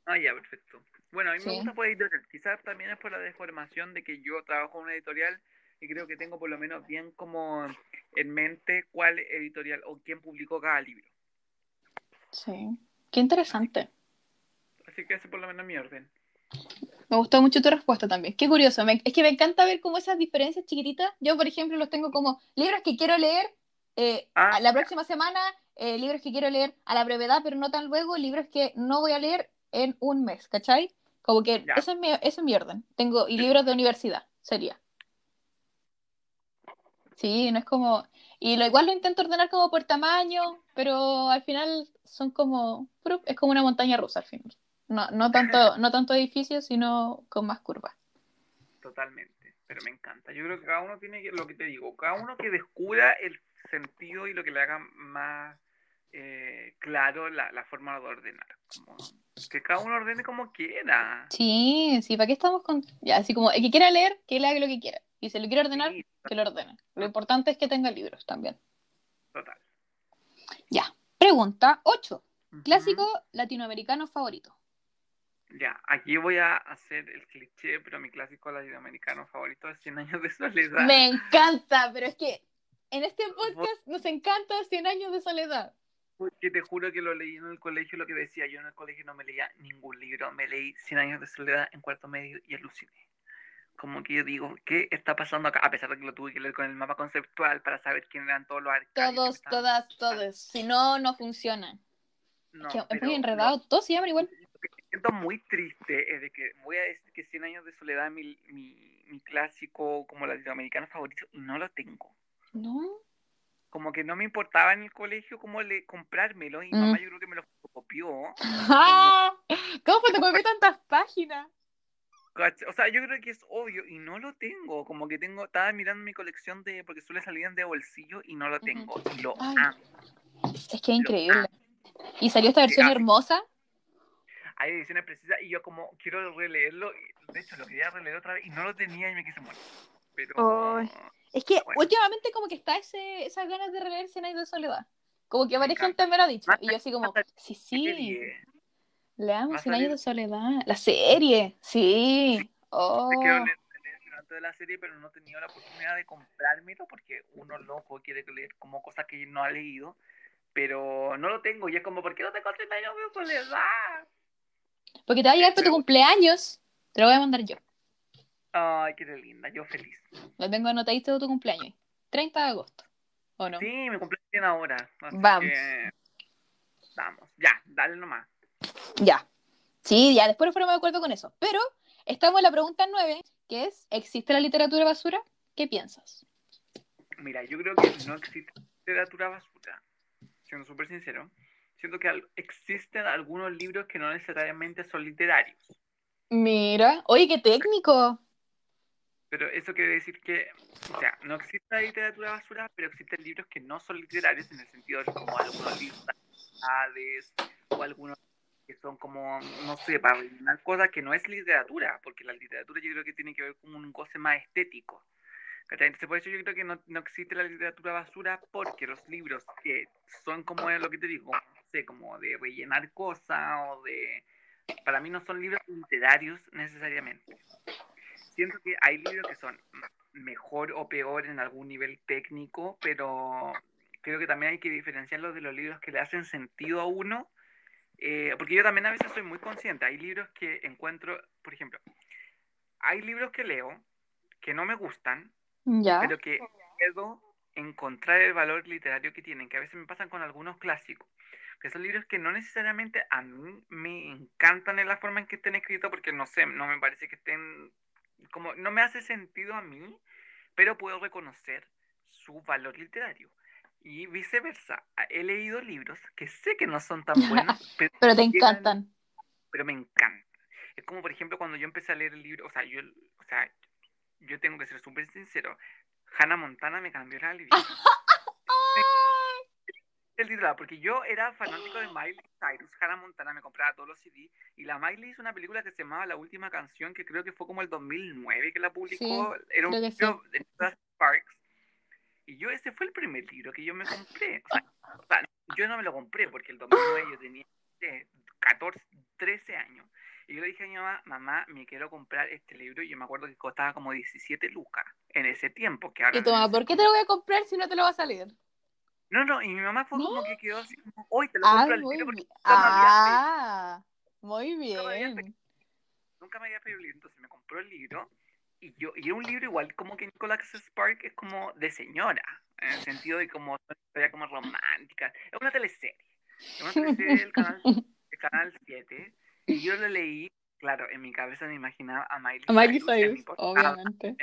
Ah, ya, perfecto. Bueno, a mí me gusta por editorial. Quizás también es por la deformación de que yo trabajo en una editorial y creo que tengo por lo menos bien como en mente cuál editorial o quién publicó cada libro. Sí, qué interesante. Así que ese por lo menos mi orden. Me gustó mucho tu respuesta también. Qué curioso. es que me encanta ver como esas diferencias chiquititas. Yo, por ejemplo, los tengo como libros que quiero leer eh, ah, la próxima semana, eh, libros que quiero leer a la brevedad, pero no tan luego, libros que no voy a leer en un mes, ¿cachai? Como que eso es, mi, eso es mi orden. Tengo, y libros de universidad, sería. Sí, no es como... Y lo igual lo intento ordenar como por tamaño, pero al final son como... Es como una montaña rusa al final. No, no, tanto, no tanto edificios, sino con más curvas. Totalmente, pero me encanta. Yo creo que cada uno tiene que, lo que te digo, cada uno que descubra el sentido y lo que le haga más eh, claro la, la, forma de ordenar. Como, que cada uno ordene como quiera. Sí, sí, ¿para qué estamos con...? Ya, así como, el que quiera leer, que lea lo que quiera. Y si lo quiere ordenar, que lo ordene. Lo importante es que tenga libros también. Total. Ya, pregunta 8. Clásico latinoamericano favorito. Ya, aquí voy a hacer el cliché, pero mi clásico latinoamericano favorito es 100 años de soledad. Me encanta, pero es que en este podcast nos encanta 100 años de soledad. Porque te juro que lo leí en el colegio, lo que decía, yo en el colegio no me leía ningún libro, me leí 100 años de soledad en cuarto medio y aluciné. Como que yo digo, ¿qué está pasando acá? A pesar de que lo tuve que leer con el mapa conceptual para saber quién eran todos los arcadios. Todos, todas, todos. Si no, no funciona. No, es, muy enredado, todos se llaman igual siento muy triste es de que voy a decir que 100 años de soledad es mi, mi, clásico como latinoamericano favorito y no lo tengo. ¿No? Como que no me importaba en el colegio cómo le comprármelo y mm. mamá yo creo que me lo copió. ¡Ah! ¿Cómo fotocopió tantas páginas? O sea, yo creo que es obvio y no lo tengo. Como que tengo, estaba mirando mi colección de, porque suele salir de bolsillo y no lo tengo. Y lo amo. Es que es increíble. ¿Y salió esta versión hermosa? hay ediciones precisas y yo como quiero releerlo, de hecho lo quería releer otra vez y no lo tenía y me quise morir. Pero... es que últimamente como que está ese, esas ganas de releer Cien de soledad. Como que varias gente me lo ha dicho. y yo así como, sí, sí. Leamos Cien años de soledad. La serie, sí. Oh. de la serie, pero no he tenido la oportunidad de comprármelo porque uno loco quiere leer como cosas que no ha leído, pero no lo tengo y es como, ¿por qué no tengo 30 años de soledad? Porque te va a llegar para tu cumpleaños. Te lo voy a mandar yo. Ay, qué linda, yo feliz. Lo tengo anotadito de tu cumpleaños. 30 de agosto. ¿O no? Sí, me cumpleaños ahora. Vamos. Vamos, ya, dale nomás. Ya. Sí, ya después nos ponemos de acuerdo con eso. Pero estamos en la pregunta 9, que es, ¿existe la literatura basura? ¿Qué piensas? Mira, yo creo que no existe literatura basura. Siendo súper sincero siento que existen algunos libros que no necesariamente son literarios. Mira, oye, qué técnico. Pero eso quiere decir que, o sea, no existe la literatura basura, pero existen libros que no son literarios en el sentido de como algunos libros o algunos que son como, no sé, para rellenar cosas que no es literatura, porque la literatura yo creo que tiene que ver con un goce más estético. Entonces, por eso yo creo que no, no, existe la literatura basura, porque los libros que son como lo que te digo, como de rellenar cosas o de... Para mí no son libros literarios necesariamente. Siento que hay libros que son mejor o peor en algún nivel técnico, pero creo que también hay que diferenciarlos de los libros que le hacen sentido a uno, eh, porque yo también a veces soy muy consciente. Hay libros que encuentro, por ejemplo, hay libros que leo que no me gustan, pero que puedo encontrar el valor literario que tienen, que a veces me pasan con algunos clásicos que son libros que no necesariamente a mí me encantan en la forma en que estén escritos, porque no sé, no me parece que estén, como, no me hace sentido a mí, pero puedo reconocer su valor literario. Y viceversa. He leído libros que sé que no son tan buenos, pero, Pero te llegan- encantan. pero me encantan. Es como, por ejemplo, cuando yo empecé a leer el libro, o sea, yo, o sea, yo tengo que ser súper sincero, Hannah Montana me cambió la vida. el titular, porque yo era fanático de Miley Cyrus, Hannah Montana me compraba todos los CD, y la Miley hizo una película que se llamaba La Última Canción, que creo que fue como el 2009 que la publicó, era un libro de Sparks, y yo ese fue el primer libro que yo me compré, o sea, o sea, yo no me lo compré porque el 2009 yo tenía eh, 14, 13 años, y yo le dije a mi mamá, mamá, me quiero comprar este libro, y yo me acuerdo que costaba como 17 lucas en ese tiempo, que ahora Y tu mamá, ¿por qué te lo voy a comprar si no te lo va a salir? No, no, y mi mamá fue como que quedó así como, hoy te lo Ah, compro al tiro porque nunca me Ah, muy Nunca me había bien. nunca me había pedido el libro, entonces me compró el libro y yo y era un libro igual como que Nicholas Spark es como de señora, en el sentido de como una historia como romántica, es una teleserie, es una teleserie del canal, del canal 7 y yo lo leí, claro, en mi cabeza me imaginaba a Miley, A Miley Cyrus, portada, obviamente.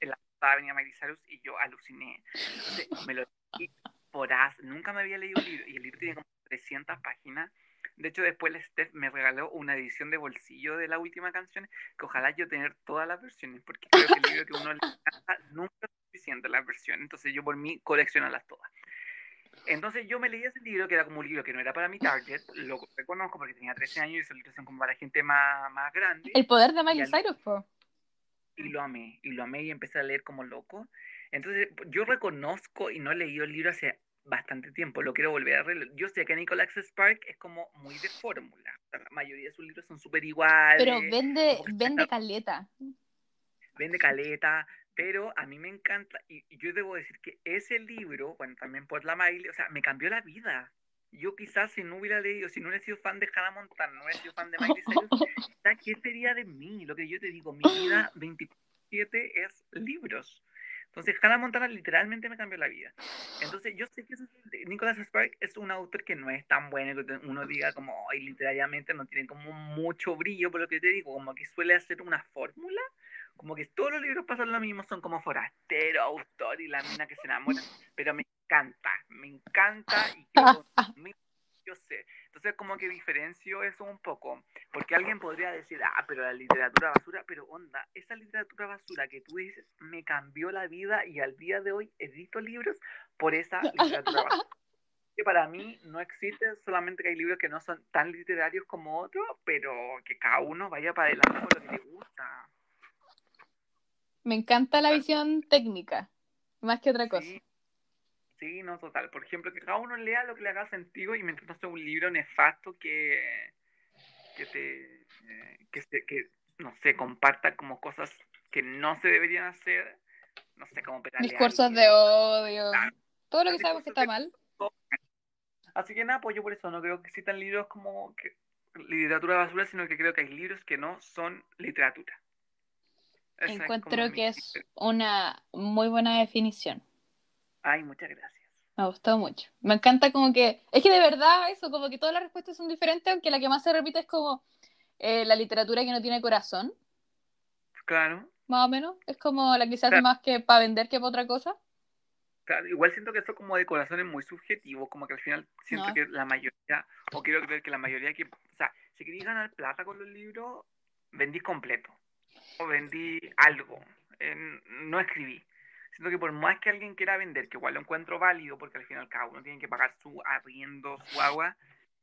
en la portada venía Miley Cyrus y yo aluciné, entonces me lo leí por as- nunca me había leído un libro y el libro tiene como 300 páginas. De hecho, después el Steph me regaló una edición de bolsillo de la última canción, que ojalá yo tener todas las versiones, porque creo que el libro que uno le encanta nunca es suficiente las versiones, entonces yo por mí coleccionarlas todas. Entonces yo me leí ese libro, que era como un libro que no era para mi target, lo reconozco porque tenía 13 años y esos libros son como para gente más, más grande, El poder de Miley Cyrus, po. y lo amé, y lo amé y empecé a leer como loco. Entonces, yo reconozco y no he leído el libro hace bastante tiempo, lo quiero volver a leer. Yo sé que Nicholas Spark es como muy de fórmula, la mayoría de sus libros son súper iguales, Pero vende, vende está- caleta. vende caleta, pero a mí me encanta, y, y yo debo decir que ese libro, bueno, también por la Miley, o sea, me cambió la vida. Yo quizás si no hubiera leído, si no hubiera sido fan de Hannah Montana, no hubiera sido fan de Miley Cyrus, ¿sabes ¿qué sería de mí? Lo que yo te digo, mi vida 27 es libros. Entonces, Hannah Montana literalmente me cambió la vida. Entonces, yo sé que Nicholas Spark es un autor que no es tan bueno, que uno diga como, ay, literariamente no tiene como mucho brillo, por lo que te digo, como que suele hacer una fórmula, como que todos los libros pasan lo mismo, son como forastero, autor y la mina que se enamora, pero me encanta, me encanta y quiero yo sé. Entonces, como que diferencio eso un poco, porque alguien podría decir, ah, pero la literatura basura, pero onda, esa literatura basura que tú dices me cambió la vida y al día de hoy edito libros por esa literatura basura. Que para mí no existe, solamente que hay libros que no son tan literarios como otros, pero que cada uno vaya para adelante con lo que le gusta. Me encanta la visión técnica, más que otra cosa. Sí, sí, no, total. Por ejemplo, que cada uno lea lo que le haga sentido y mientras no sea un libro nefasto que, que te, eh, que, se- que, no sé, comparta como cosas que no se deberían hacer, no sé, como pedalear. Discursos de odio. Claro. Todo lo que sabemos que está de- mal. Así que nada, pues yo por eso no creo que existan libros como que, literatura basura, sino que creo que hay libros que no son literatura. Esa es Encuentro mi- que es una muy buena definición. Ay, muchas gracias. Me gustó mucho. Me encanta como que, es que de verdad eso, como que todas las respuestas son diferentes, aunque la que más se repite es como eh, la literatura que no tiene corazón, Claro. más o menos. Es como la que se hace Claro. más que para vender que para otra cosa. Claro, igual siento que eso como de corazón es muy subjetivo, como que al final siento No. que la mayoría, o quiero creer que la mayoría que, o sea, si queréis ganar plata con los libros, vendí completo, o vendí algo, eh, no escribí. Siento que por más que alguien quiera vender, que igual lo encuentro válido, porque al final cada uno tiene que pagar su arriendo, su agua,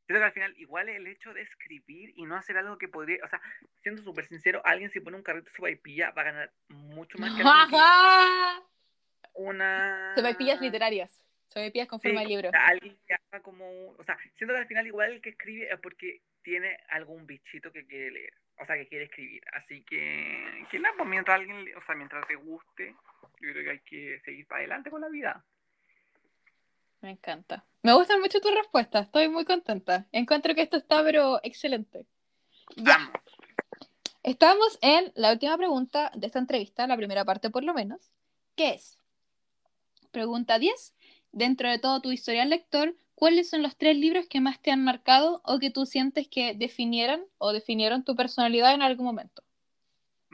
siento que al final igual el hecho de escribir y no hacer algo que podría, o sea, siendo súper sincero, alguien si pone un carrito de sopaipilla va a ganar mucho más que alguien que una... Sopaipillas literarias. Sopaipillas con forma Sí, de libro. o sea, alguien que haga como, o sea, siento que al final igual el que escribe es porque tiene algún bichito que quiere leer, o sea, que quiere escribir. Así que, que nada, pues mientras alguien, o sea, mientras te guste, yo creo que hay que seguir para adelante con la vida. Me encanta. Me gustan mucho tus respuestas. Estoy muy contenta. Encuentro que esto está, pero excelente. Ya. Estamos en la última pregunta de esta entrevista, la primera parte por lo menos, que es, pregunta 10, dentro de todo tu historial lector, ¿cuáles son los tres libros que más te han marcado o que tú sientes que definieran o definieron tu personalidad en algún momento?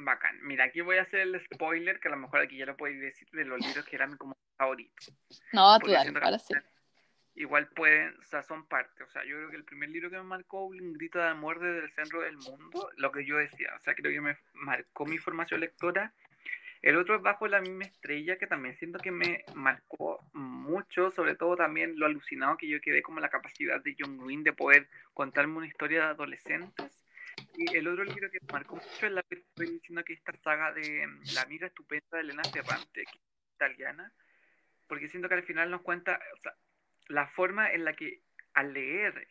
Bacán. Mira, aquí voy a hacer el spoiler, que a lo mejor aquí ya lo podéis decir, de los libros que eran como favoritos. No, tú dale, ahora sí. Igual pueden, o sea, son parte. O sea, yo creo que el primer libro que me marcó, Un grito de amor desde el centro del mundo, lo que yo decía, o sea, creo que me marcó mi formación lectora. El otro es Bajo la misma estrella, que también siento que me marcó mucho, sobre todo también lo alucinado que yo quedé como la capacidad de John Green de poder contarme una historia de adolescentes y el otro libro que marcó mucho es la que estoy diciendo que esta saga de mm, La amiga estupenda de Elena Ferrante, que es italiana, porque siento que al final nos cuenta la forma en la que al leer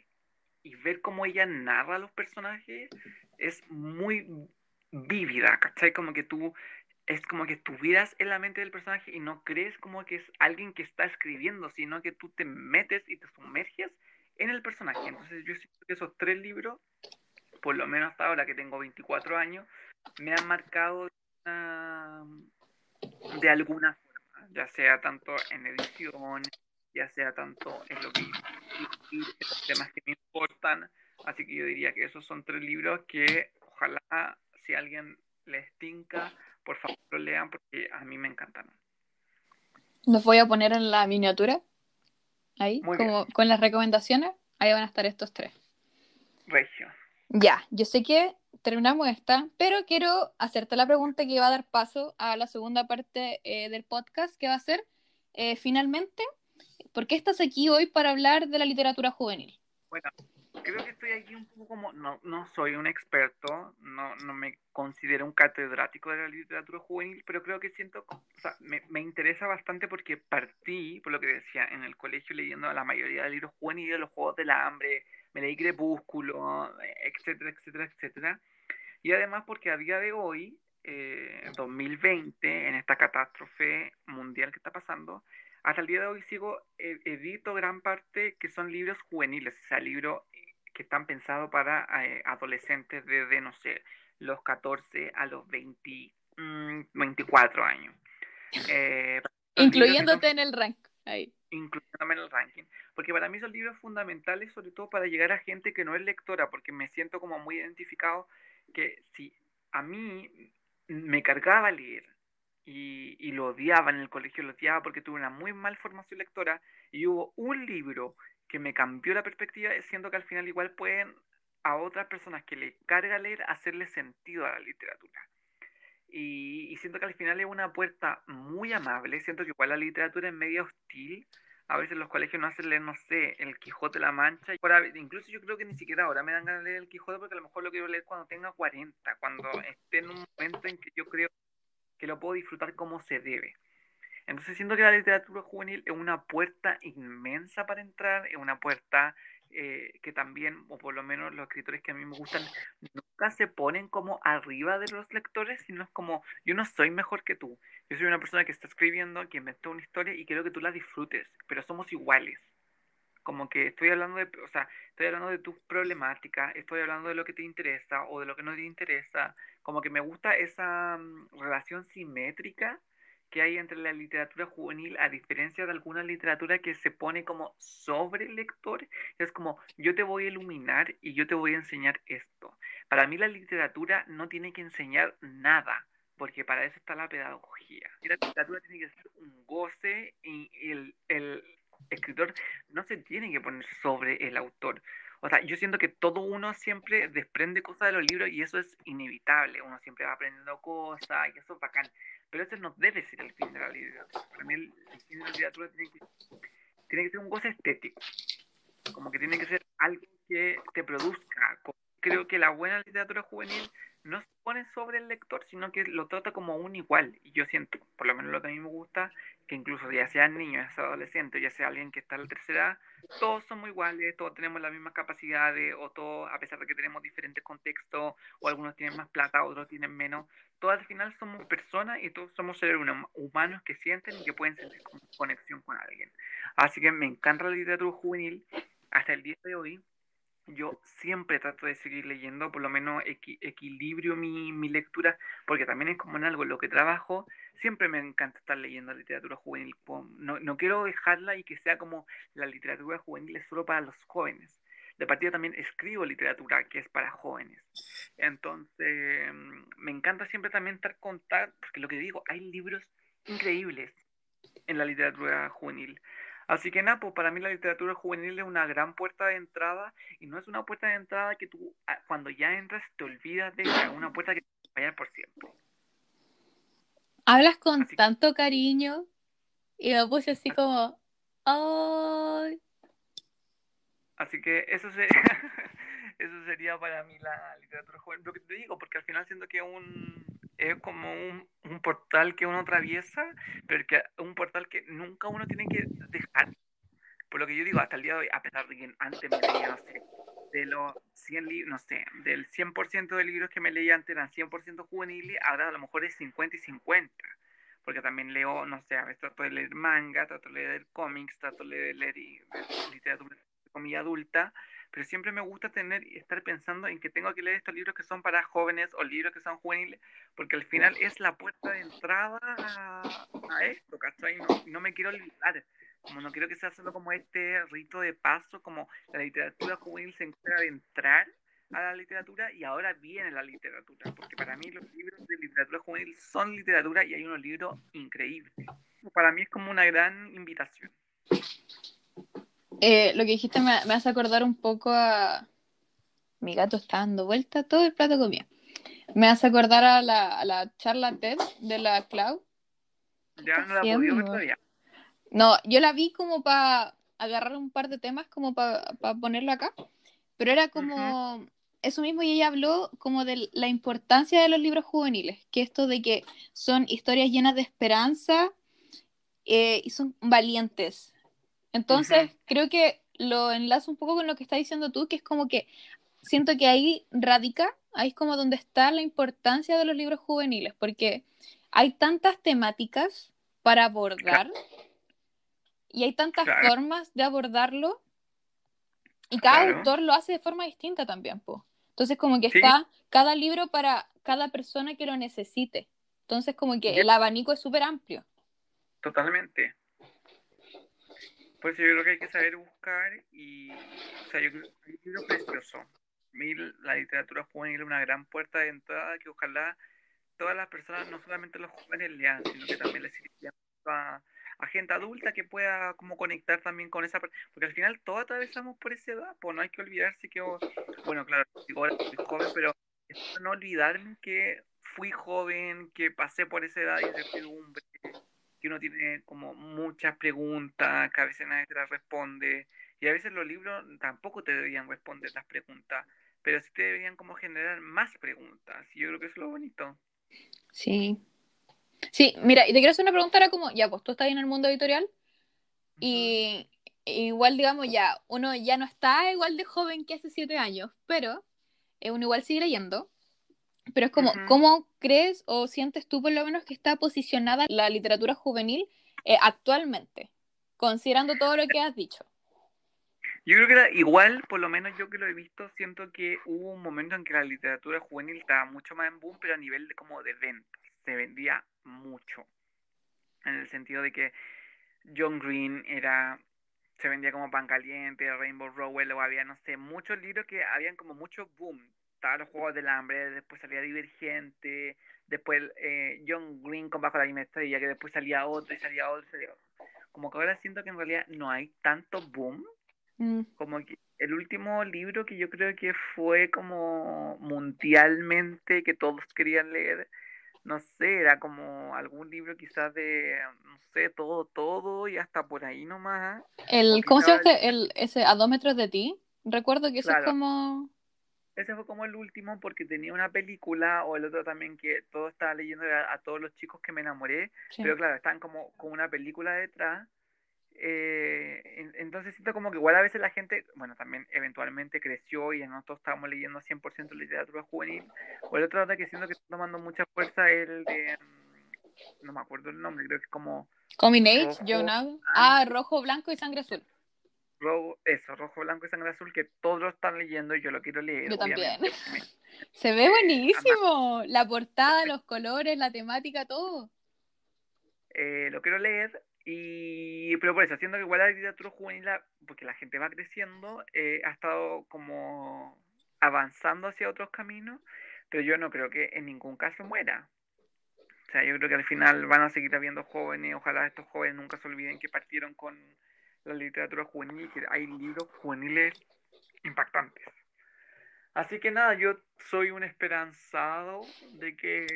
y ver cómo ella narra los personajes es muy vívida, ¿cachai? Como que tú es como que estuvieras en la mente del personaje y no crees como que es alguien que está escribiendo, sino que tú te metes y te sumerges en el personaje. Entonces yo siento que esos tres libros por lo menos hasta ahora que tengo 24 años, me han marcado de alguna forma, ya sea tanto en edición, ya sea tanto en lo que en los temas que me importan. Así que yo diría que esos son tres libros que ojalá si alguien les tinca, por favor lo lean porque a mí me encantan. Los voy a poner en la miniatura, ahí, como con las recomendaciones, ahí van a estar estos tres. Regio. Ya, yo sé que terminamos esta, pero quiero hacerte la pregunta que va a dar paso a la segunda parte eh, del podcast, que va a ser, eh, finalmente, ¿por qué estás aquí hoy para hablar de la literatura juvenil? Bueno, creo que estoy aquí un poco como, no, no soy un experto, no, no me considero un catedrático de la literatura juvenil, pero creo que siento, o sea, me, me interesa bastante porque partí, por lo que decía, en el colegio leyendo la mayoría de libros juveniles, los Juegos del Hambre, me leí Crepúsculo, etcétera, etcétera, etcétera. Y además porque a día de hoy, eh, 2020, en esta catástrofe mundial que está pasando, hasta el día de hoy sigo, eh, edito gran parte que son libros juveniles, o sea, libros que están pensados para eh, adolescentes desde, no sé, los 14 a los 20, 24 mm, años. Eh, Incluyéndote en el rank. Ahí incluyéndome en el ranking, porque para mí son libros fundamentales, sobre todo para llegar a gente que no es lectora, porque me siento como muy identificado que si a mí me cargaba leer y, y lo odiaba en el colegio, lo odiaba porque tuve una muy mal formación lectora y hubo un libro que me cambió la perspectiva, siendo que al final igual pueden a otras personas que le carga leer hacerle sentido a la literatura. Y, siento que al final es una puerta muy amable. Siento que igual la literatura es media hostil. A veces los colegios no hacen leer, no sé, El Quijote la Mancha. incluso yo creo que ni siquiera ahora me dan ganas de leer El Quijote porque a lo mejor lo quiero leer cuando tenga 40, cuando esté en un momento en que yo creo que lo puedo disfrutar como se debe. Entonces siento que la literatura juvenil es una puerta inmensa para entrar, es una puerta eh, que también, o por lo menos los escritores que a mí me gustan, nunca se ponen como arriba de los lectores, sino es como, yo no soy mejor que tú. Yo soy una persona que está escribiendo, que inventó una historia y quiero que tú la disfrutes, pero somos iguales. Como que estoy hablando de, o sea, estoy hablando de tu problemática, estoy hablando de lo que te interesa o de lo que no te interesa. Como que me gusta esa mm, relación simétrica que hay entre la literatura juvenil, a diferencia de alguna literatura que se pone como sobre el lector, es como yo te voy a iluminar y yo te voy a enseñar esto. Para mí la literatura no tiene que enseñar nada, porque para eso está la pedagogía. La literatura tiene que ser un goce y el, el escritor no se tiene que poner sobre el autor. O sea, yo siento que todo uno siempre desprende cosas de los libros y eso es inevitable. Uno siempre va aprendiendo cosas y eso es bacán. Pero ese no debe ser el fin de la literatura. Para mí el, fin de la literatura tiene que, tiene ser un goce estético. Como que tiene que ser algo que te produzca. Creo que la buena literatura juvenil no se pone sobre el lector, sino que lo trata como un igual. Y yo siento, por lo menos lo que a mí me gusta, que incluso ya sean niños, ya sea adolescentes, ya sea alguien que está en la tercera edad, todos somos iguales, todos tenemos las mismas capacidades, o todos, a pesar de que tenemos diferentes contextos, o algunos tienen más plata, otros tienen menos, todos al final somos personas y todos somos seres humanos que sienten y que pueden sentir conexión con alguien. Así que me encanta la literatura juvenil hasta el día de hoy yo siempre trato de seguir leyendo, por lo menos equilibrio mi, mi, lectura, porque también es como en algo en lo que trabajo, siempre me encanta estar leyendo literatura juvenil. No, no quiero dejarla y que sea como la literatura juvenil es solo para los jóvenes. de partida también escribo literatura que es para jóvenes. Entonces, me encanta siempre también estar contar, porque lo que digo, hay libros increíbles en la literatura juvenil. Así que nada, pues para mí la literatura juvenil es una gran puerta de entrada y no es una puerta de entrada que tú ah, cuando ya entras te olvidas de ella, es una puerta que te va a por siempre. Hablas con tanto cariño y me puse así como, ¡ay! Así que eso sería, eso sería para mí la literatura juvenil. Lo que te digo, porque al final siento que un, es como un, un, portal que uno atraviesa, pero que un portal que nunca uno tiene que dejar. Por lo que yo digo, hasta el día de hoy, a pesar de que antes me leía, no sé, de los 100 libros, no sé, del 100% de libros que me leía antes eran 100% juveniles, ahora a lo mejor es 50 y 50. Porque también leo, no sé, a veces trato de leer manga, trato de leer cómics, trato de leer literatura comida adulta, pero siempre me gusta tener y estar pensando en que tengo que leer estos libros que son para jóvenes o libros que son juveniles, porque al final es la puerta de entrada a, esto, ¿cachai? No, no me quiero olvidar, como no quiero que sea solo como este rito de paso, como la literatura juvenil se encuentra de entrar a la literatura y ahora viene la literatura, porque para mí los libros de literatura juvenil son literatura y hay unos libros increíbles. Para mí es como una gran invitación. Eh, lo que dijiste me, hace acordar un poco a. Mi gato está dando vuelta todo el plato comida. Me hace acordar a la, a la charla TED de la Cloud. Ya no la podido ver todavía. No, yo la vi como para agarrar un par de temas como para ponerlo acá. Pero era como. Eso mismo, y ella habló como de la importancia de los libros juveniles, que esto de que son historias llenas de esperanza eh, y son valientes, entonces, creo que lo enlazo un poco con lo que estás diciendo tú, que es como que siento que ahí radica, ahí es como donde está la importancia de los libros juveniles, porque hay tantas temáticas para abordar y hay tantas formas de abordarlo y cada autor lo hace de forma distinta también, po. Entonces como que está cada libro para cada persona que lo necesite. Entonces como que el abanico es súper amplio. Totalmente. Pues yo creo que hay que saber buscar y, o sea, yo creo que es un libro precioso. La literatura juvenil es una gran puerta de entrada que ojalá todas las personas, no solamente los jóvenes lean, sino que también les sirva a, gente adulta que pueda como conectar también con esa porque al final todos atravesamos por esa edad, pues no hay que olvidarse que, bueno, claro, ahora soy joven, pero no olvidarme que fui joven, que pasé por esa edad y incertidumbre, que uno tiene como muchas preguntas, que a veces nadie te las responde, y a veces los libros tampoco te deberían responder las preguntas, pero sí te deberían como generar más preguntas, y yo creo que eso es lo bonito. Sí. Sí, mira, y te quiero hacer una pregunta ahora como, ya, pues tú estás en el mundo editorial, y igual, digamos, ya, uno ya no está igual de joven que hace siete años, pero eh, uno igual sigue leyendo, pero es como, ¿cómo crees o sientes tú por lo menos que está posicionada la literatura juvenil eh, actualmente, considerando todo lo que has dicho? Yo creo que era igual, por lo menos yo que lo he visto, siento que hubo un momento en que la literatura juvenil estaba mucho más en boom, pero a nivel de como de ventas, se vendía mucho. En el sentido de que John Green era se vendía como pan caliente, Rainbow Rowell, o había, no sé, muchos libros que habían como mucho boom estaban los Juegos del Hambre, después salía Divergente, después eh, John Green con Bajo la misma estrella, que después salía otro y salía otro, Como que ahora siento que en realidad no hay tanto boom. Mm. Como que el último libro que yo creo que fue como mundialmente que todos querían leer, no sé, era como algún libro quizás de, no sé, todo, todo y hasta por ahí nomás. El, ¿Cómo se llama el, ese A dos metros de ti? Recuerdo que eso es como ese fue como el último porque tenía una película o el otro también que todo estaba leyendo a, todos los chicos que me enamoré, pero claro, están como con una película detrás. Eh, entonces siento como que igual a veces la gente, bueno, también eventualmente creció y nosotros estábamos leyendo 100% literatura juvenil. O el otro que siento que está tomando mucha fuerza el de, mm, no me acuerdo el nombre, creo que es como... Coming Age, Ah, rojo, blanco y sangre azul rojo, eso, rojo, blanco y sangre azul, que todos lo están leyendo y yo lo quiero leer. Yo también. Se ve buenísimo. La portada, los colores, la temática, todo. Eh, lo quiero leer Y, pero por eso, haciendo que igual la literatura juvenil, porque la gente va creciendo, eh, ha estado como avanzando hacia otros caminos, pero yo no creo que en ningún caso muera. O sea, yo creo que al final van a seguir habiendo jóvenes, ojalá estos jóvenes nunca se olviden que partieron con la literatura juvenil, que hay libros juveniles impactantes. Así que nada, yo soy un esperanzado de que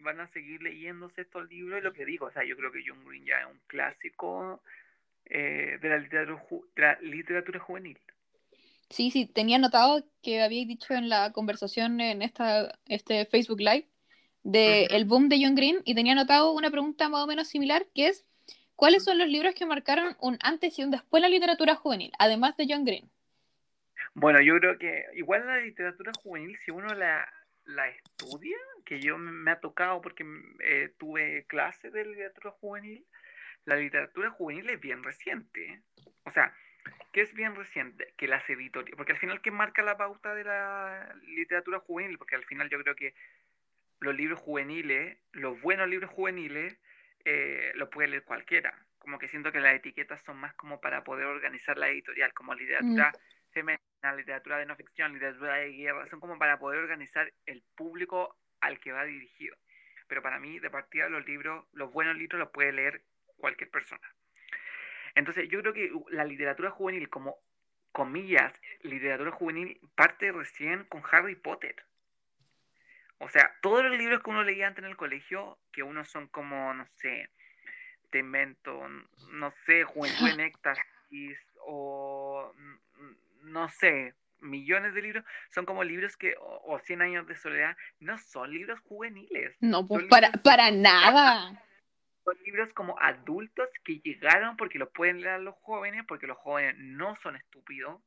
van a seguir leyéndose estos libros y lo que digo, o sea, yo creo que John Green ya es un clásico eh, de, la literatura, la literatura juvenil. Sí, sí, tenía notado que habíais dicho en la conversación en esta, este Facebook Live de el boom de John Green y tenía notado una pregunta más o menos similar que es ¿cuáles son los libros que marcaron un antes y un después en la literatura juvenil, además de John Green? Bueno, yo creo que igual la literatura juvenil, si uno la, estudia, que yo me ha tocado porque eh, tuve clases de literatura juvenil, la literatura juvenil es bien reciente. O sea, ¿qué es bien reciente? Que las editoriales, porque al final, ¿qué marca la pauta de la literatura juvenil? Porque al final yo creo que los libros juveniles, los buenos libros juveniles, eh, los puede leer cualquiera. Como que siento que las etiquetas son más como para poder organizar la editorial, como literatura mm. femenina literatura de no ficción, literatura de guerra, son como para poder organizar el público al que va dirigido. Pero para mí, de partida, los libros, los buenos libros los puede leer cualquier persona. Entonces, yo creo que la literatura juvenil, como comillas, literatura juvenil, parte recién con Harry Potter. O sea, todos los libros que uno leía antes en el colegio, que uno son como, no sé, Te invento, no sé, Juventud en Éxtasis, o no sé, millones de libros, son como libros que, o, Cien 100 años de soledad, no son libros juveniles. No, pues para, para nada. Son libros como adultos que llegaron porque los pueden leer los jóvenes, porque los jóvenes no son estúpidos.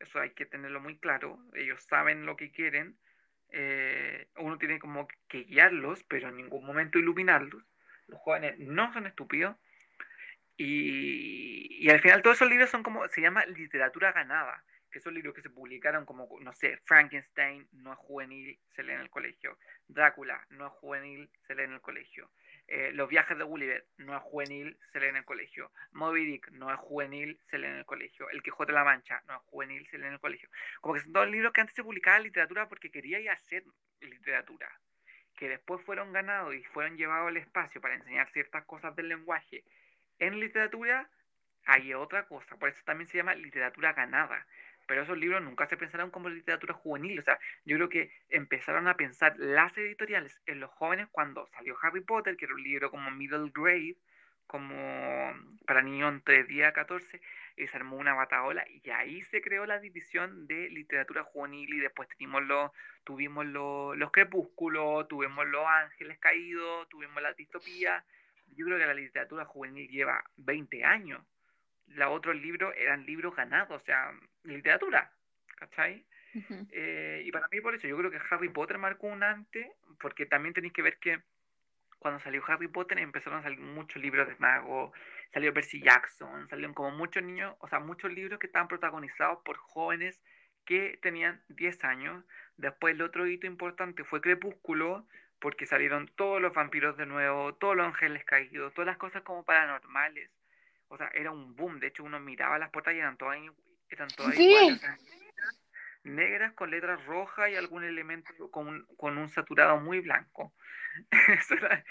Eso hay que tenerlo muy claro. Ellos saben lo que quieren. Eh, uno tiene como que guiarlos, pero en ningún momento iluminarlos. Los jóvenes no son estúpidos. Y, y al final todos esos libros son como, se llama literatura ganada que son libros que se publicaron como, no sé, Frankenstein no es juvenil, se lee en el colegio, Drácula no es juvenil, se lee en el colegio, eh, Los viajes de Gulliver no es juvenil, se lee en el colegio, Moby Dick no es juvenil, se lee en el colegio, El Quijote de la Mancha no es juvenil, se lee en el colegio. Como que son todos libros que antes se publicaban en literatura porque quería hacer literatura, que después fueron ganados y fueron llevados al espacio para enseñar ciertas cosas del lenguaje en literatura, hay otra cosa, por eso también se llama literatura ganada, pero esos libros nunca se pensaron como literatura juvenil. O sea, yo creo que empezaron a pensar las editoriales en los jóvenes cuando salió Harry Potter, que era un libro como middle grade, como para niños entre 10 a 14, y se armó una bataola y ahí se creó la división de literatura juvenil y después tuvimos los, tuvimos los, los crepúsculos, tuvimos los ángeles caídos, tuvimos la distopía. Yo creo que la literatura juvenil lleva 20 años los otros libros eran libros ganados, o sea, literatura, ¿cachai? Eh, y para mí por eso, yo creo que Harry Potter marcó un antes, porque también tenéis que ver que cuando salió Harry Potter empezaron a salir muchos libros de mago, salió Percy Jackson, salieron como muchos niños, o sea, muchos libros que estaban protagonizados por jóvenes que tenían 10 años. Después el otro hito importante fue Crepúsculo, porque salieron todos los vampiros de nuevo, todos los ángeles caídos, todas las cosas como paranormales o sea, era un boom. De hecho, uno miraba las puertas y eran todas, eran todas iguales. negras con letras rojas y algún elemento con un, con un saturado muy blanco. eso era,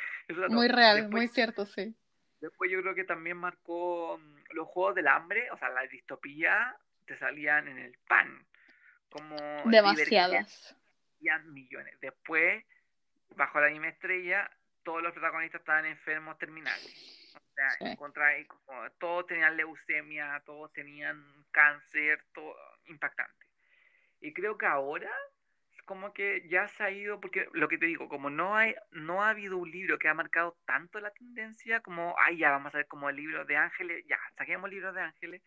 muy real, muy cierto, sí. Después yo creo que también marcó mm, los juegos del hambre, o sea, la distopía te salían en el pan. Como demasiadas. millones. Después, bajo la misma estrella, todos los protagonistas estaban enfermos terminales como, todos tenían leucemia, todos tenían cáncer, todo impactante. Y creo que ahora como que ya se ha ido, porque lo que te digo, como no hay, no ha habido un libro que ha marcado tanto la tendencia como, ay, ya vamos a ver como el libro de ángeles, ya, saquemos libros de ángeles,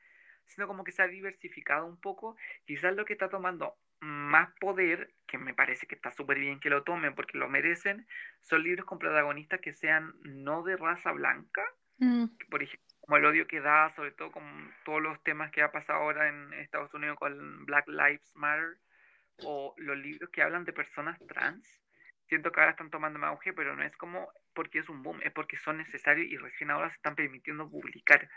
sino como que se ha diversificado un poco, quizás lo que está tomando más poder, que me parece que está súper bien que lo tomen porque lo merecen, son libros con protagonistas que sean no de raza blanca, Mm. Por ejemplo, como el odio que da, sobre todo con todos los temas que ha pasado ahora en Estados Unidos con Black Lives Matter, o los libros que hablan de personas trans. siento que ahora están tomando más auge, pero no es como porque es un boom, es porque son necesarios y recién ahora se están permitiendo publicar.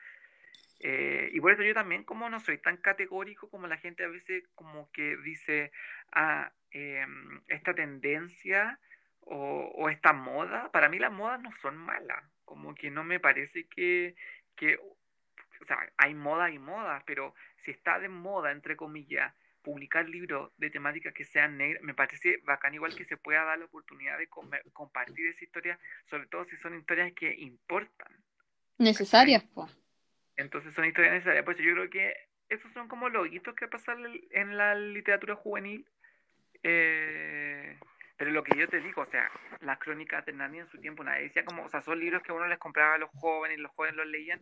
Eh, y por eso yo también como no soy tan categórico como la gente a veces como que dice, ah, em, esta tendencia o, o, esta moda, para mí las modas no son malas, como que no me parece que, que, o sea, hay moda y moda, pero si está de moda, entre comillas, publicar libros de temática que sean negras, me parece bacán igual que se pueda dar la oportunidad de compartir esa historia, sobre todo si son historias que importan. Necesarias, pues. Entonces son historias necesarias. Pues yo creo que esos son como los hitos que pasan en la literatura juvenil. Eh, pero lo que yo te digo, o sea, las crónicas de Narnia en su tiempo, nadie decía como, o sea, son libros que uno les compraba a los jóvenes, y los jóvenes los leían,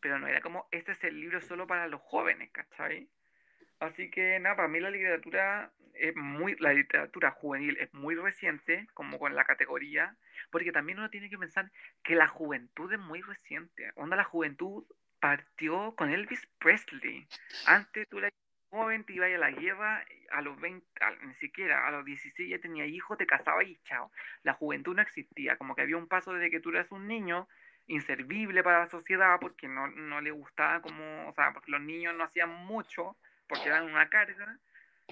pero no era como, este es el libro solo para los jóvenes, ¿cachai? Así que nada, para mí la literatura es muy, la literatura juvenil es muy reciente, como con la categoría, porque también uno tiene que pensar que la juventud es muy reciente. Onda, la juventud partió con Elvis Presley. Antes tú eras joven, te ibas a la guerra, a los 20, ni siquiera, a los 16 ya tenía hijos, te casabas y chao. La juventud no existía, como que había un paso desde que tú eras un niño inservible para la sociedad porque no, no le gustaba como, o sea, porque los niños no hacían mucho porque eran una carga.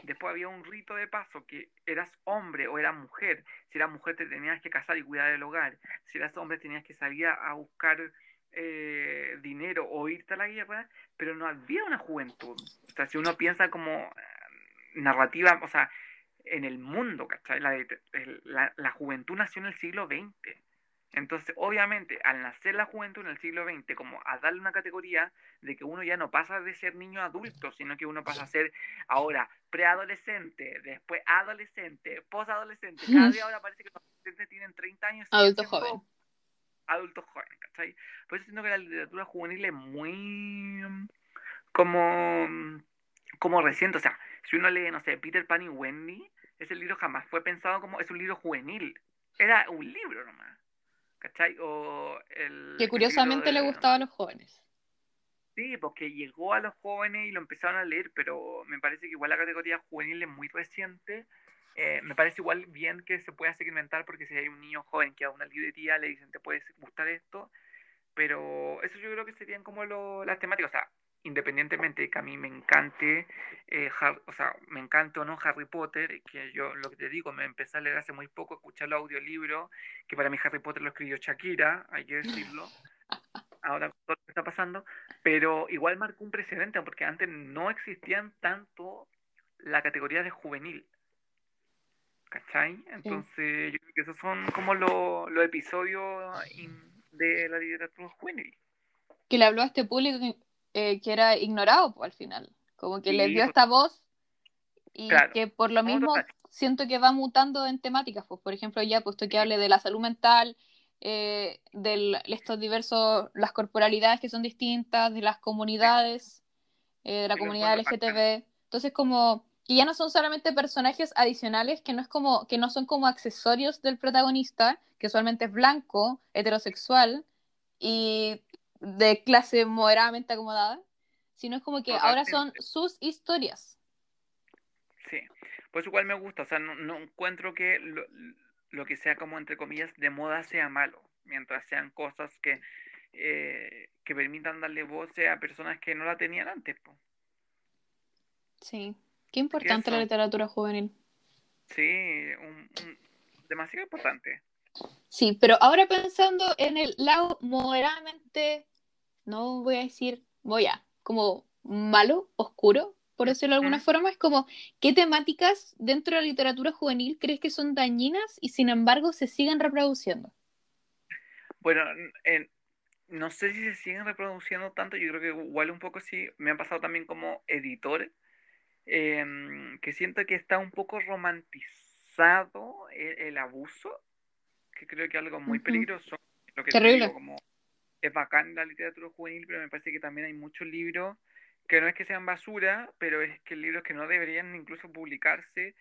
Después había un rito de paso que eras hombre o eras mujer. Si eras mujer te tenías que casar y cuidar del hogar. Si eras hombre tenías que salir a buscar eh, dinero o irte a la guerra, pero no había una juventud. O sea, si uno piensa como eh, narrativa, o sea, en el mundo, ¿cachai? La, la, la juventud nació en el siglo XX. Entonces, obviamente, al nacer la juventud en el siglo XX, como a darle una categoría de que uno ya no pasa de ser niño adulto, sino que uno pasa a ser ahora preadolescente, después adolescente, posadolescente. Cada día ahora parece que los adolescentes tienen 30 años. Adulto joven. Adulto joven, ¿cachai? Por eso siento que la literatura juvenil es muy como, como reciente. O sea, si uno lee, no sé, Peter Pan y Wendy, ese libro jamás fue pensado como, es un libro juvenil. Era un libro nomás. ¿cachai? O el, que curiosamente le gustaba a los jóvenes. Sí, porque llegó a los jóvenes y lo empezaron a leer, pero me parece que igual la categoría juvenil es muy reciente. Eh, me parece igual bien que se pueda segmentar porque si hay un niño joven que a una librería le dicen te puede gustar esto, pero eso yo creo que serían como lo, las temáticas. O sea, independientemente de que a mí me encante, eh, o sea, me no Harry Potter, que yo lo que te digo, me empecé a leer hace muy poco, escuchar los audiolibros, que para mí Harry Potter lo escribió Shakira, hay que decirlo, ahora todo lo que está pasando, pero igual marcó un precedente, porque antes no existían tanto la categoría de juvenil. ¿Cachai? Entonces, yo creo que esos son como los episodios de la literatura juvenil. Que le habló a este público eh, que era ignorado pues, al final. Como que les dio esta voz y que por lo mismo siento que va mutando en temáticas. Pues, por ejemplo, ya puesto que hable de la salud mental, eh, de estos diversos, las corporalidades que son distintas, de las comunidades, eh, de la comunidad LGTB. Entonces, como que ya no son solamente personajes adicionales, que no es como, que no son como accesorios del protagonista, que usualmente es blanco, heterosexual, y de clase moderadamente acomodada, sino es como que ahora son sus historias. Sí, pues igual me gusta, o sea, no, encuentro que lo, que sea como entre comillas de moda sea malo, mientras sean cosas que, eh, que permitan darle voz a personas que no la tenían antes. Sí, qué importante la literatura juvenil. Sí, demasiado importante. Sí, pero ahora pensando en el lado moderadamente no voy a decir, voy a, como malo, oscuro, por decirlo de alguna forma, es como, ¿qué temáticas dentro de la literatura juvenil crees que son dañinas y sin embargo se siguen reproduciendo? Bueno, no sé si se siguen reproduciendo tanto, yo creo que igual un poco sí, me ha pasado también como editor, em, que siento que está un poco romantizado el, abuso, que creo que es algo muy peligroso. Lo que Terrible. como es bacán la literatura juvenil, pero me parece que también hay muchos libros que no es que sean basura, pero es que libros que no deberían incluso publicarse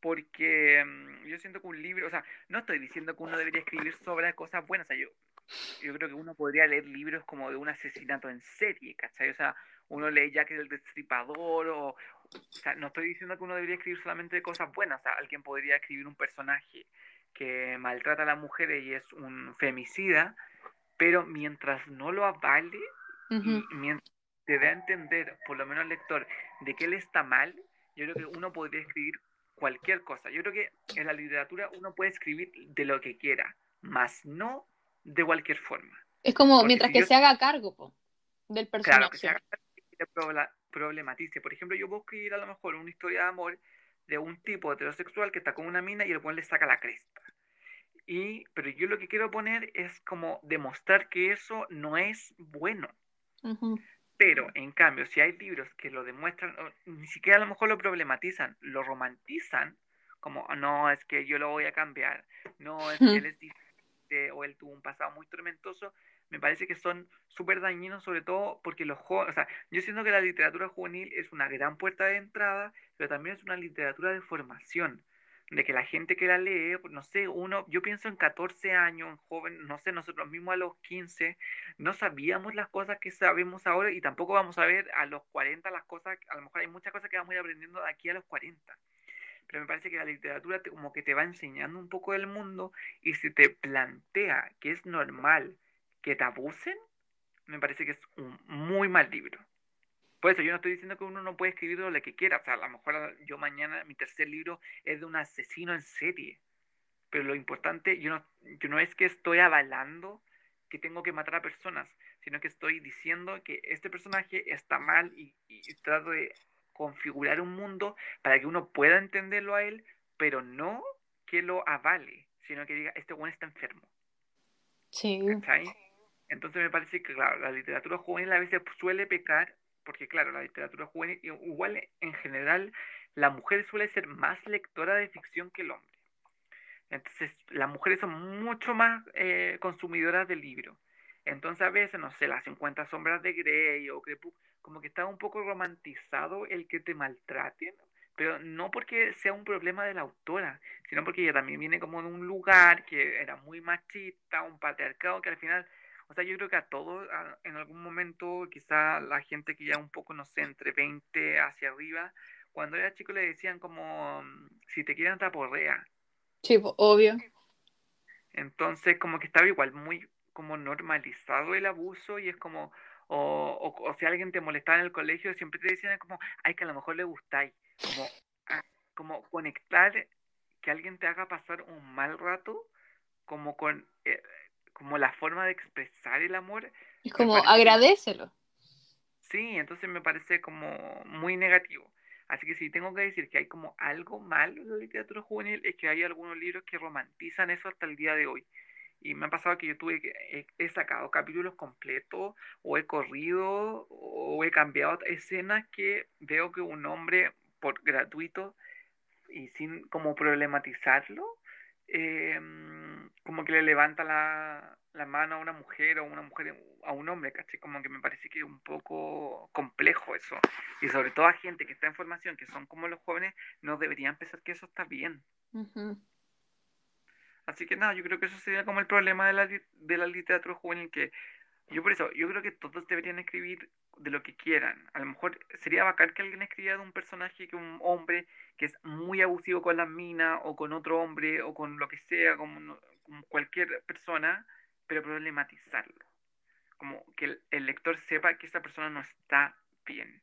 porque mm, yo siento que un libro, o sea, no estoy diciendo que uno debería escribir sobre cosas buenas, o sea, yo, yo creo que uno podría leer libros como de un asesinato en serie, ¿cachai? O sea, uno lee que el destripador o, o sea, no estoy diciendo que uno debería escribir solamente de cosas buenas, o sea, alguien podría escribir un personaje que maltrata a las mujeres y es un femicida, pero mientras no lo avale y mientras te dé a entender, por lo menos el lector, de que él está mal, yo creo que uno podría escribir cualquier cosa. Yo creo que en la literatura uno puede escribir de lo que quiera, más no de cualquier forma. Es como mientras que se haga cargo del personaje. Claro, que se haga cargo problematice. Por ejemplo, yo puedo escribir a lo mejor una historia de amor de un tipo heterosexual que está con una mina y el cual le saca la cresta. Y, pero yo lo que quiero poner es como demostrar que eso no es bueno. Pero, en cambio, si hay libros que lo demuestran, ni siquiera a lo mejor lo problematizan, lo romantizan, como, no, es que yo lo voy a cambiar, no, es que él es diferente o él tuvo un pasado muy tormentoso, me parece que son súper dañinos, sobre todo porque los jóvenes, o sea, yo siento que la literatura juvenil es una gran puerta de entrada, pero también es una literatura de formación de que la gente que la lee, pues, no sé, uno, yo pienso en 14 años, en joven, no sé, nosotros mismos a los 15, no sabíamos las cosas que sabemos ahora y tampoco vamos a ver a los 40 las cosas, a lo mejor hay muchas cosas que vamos a ir aprendiendo de aquí a los 40. Pero me parece que la literatura como que te va enseñando un poco del mundo y si te plantea que es normal que te abusen, me parece que es un muy mal libro. Por eso yo no estoy diciendo que uno no puede escribir lo que quiera. O sea, a lo mejor yo mañana, mi tercer libro es de un asesino en serie. Pero lo importante, yo no, yo no es que estoy avalando que tengo que matar a personas, sino que estoy diciendo que este personaje está mal y, trato de configurar un mundo para que uno pueda entenderlo a él, pero no que lo avale, sino que diga, este buen está enfermo. Sí. Entonces me parece que, claro, la literatura juvenil a veces suele pecar porque claro, la literatura juvenil, igual en general, la mujer suele ser más lectora de ficción que el hombre. Entonces, las mujeres son mucho más eh, consumidoras de libros. Entonces, a veces, no sé, las 50 sombras de Grey o Crepúsculo, como que está un poco romantizado el que te maltraten, pero no porque sea un problema de la autora, sino porque ella también viene como de un lugar que era muy machista, un patriarcado que al final o sea, yo creo que a todos, en algún momento, quizá la gente que ya un poco, no sé, entre 20 hacia arriba, cuando era chico le decían como, mm, si te quieren taporrea. Sí, obvio. Entonces, como que estaba igual muy como normalizado el abuso y es como, o, o, si alguien te molestaba en el colegio, siempre te decían como, ay, que a lo mejor le gustáis. Como, ah, como conectar que alguien te haga pasar un mal rato, como con... Eh, como la forma de expresar el amor. Es como agradecelo. Sí, entonces me parece como muy negativo. Así que si tengo que decir que hay como algo malo en la literatura juvenil, es que hay algunos libros que romantizan eso hasta el día de hoy. Y me ha pasado que yo tuve que he, sacado capítulos completos, o he corrido, o he cambiado escenas que veo que un hombre, por gratuito y sin como problematizarlo, eh, como que le levanta la, la, mano a una mujer o una mujer a un hombre, ¿caché? Como que me parece que es un poco complejo eso. Y sobre todo a gente que está en formación, que son como los jóvenes, no deberían pensar que eso está bien. Así que nada, yo creo que eso sería como el problema de la, de la literatura juvenil, que yo por eso, yo creo que todos deberían escribir de lo que quieran. A lo mejor sería bacán que alguien escribiera de un personaje que un hombre que es muy abusivo con las minas o con otro hombre o con lo que sea, como, cualquier persona, pero problematizarlo. Como que el, lector sepa que esa persona no está bien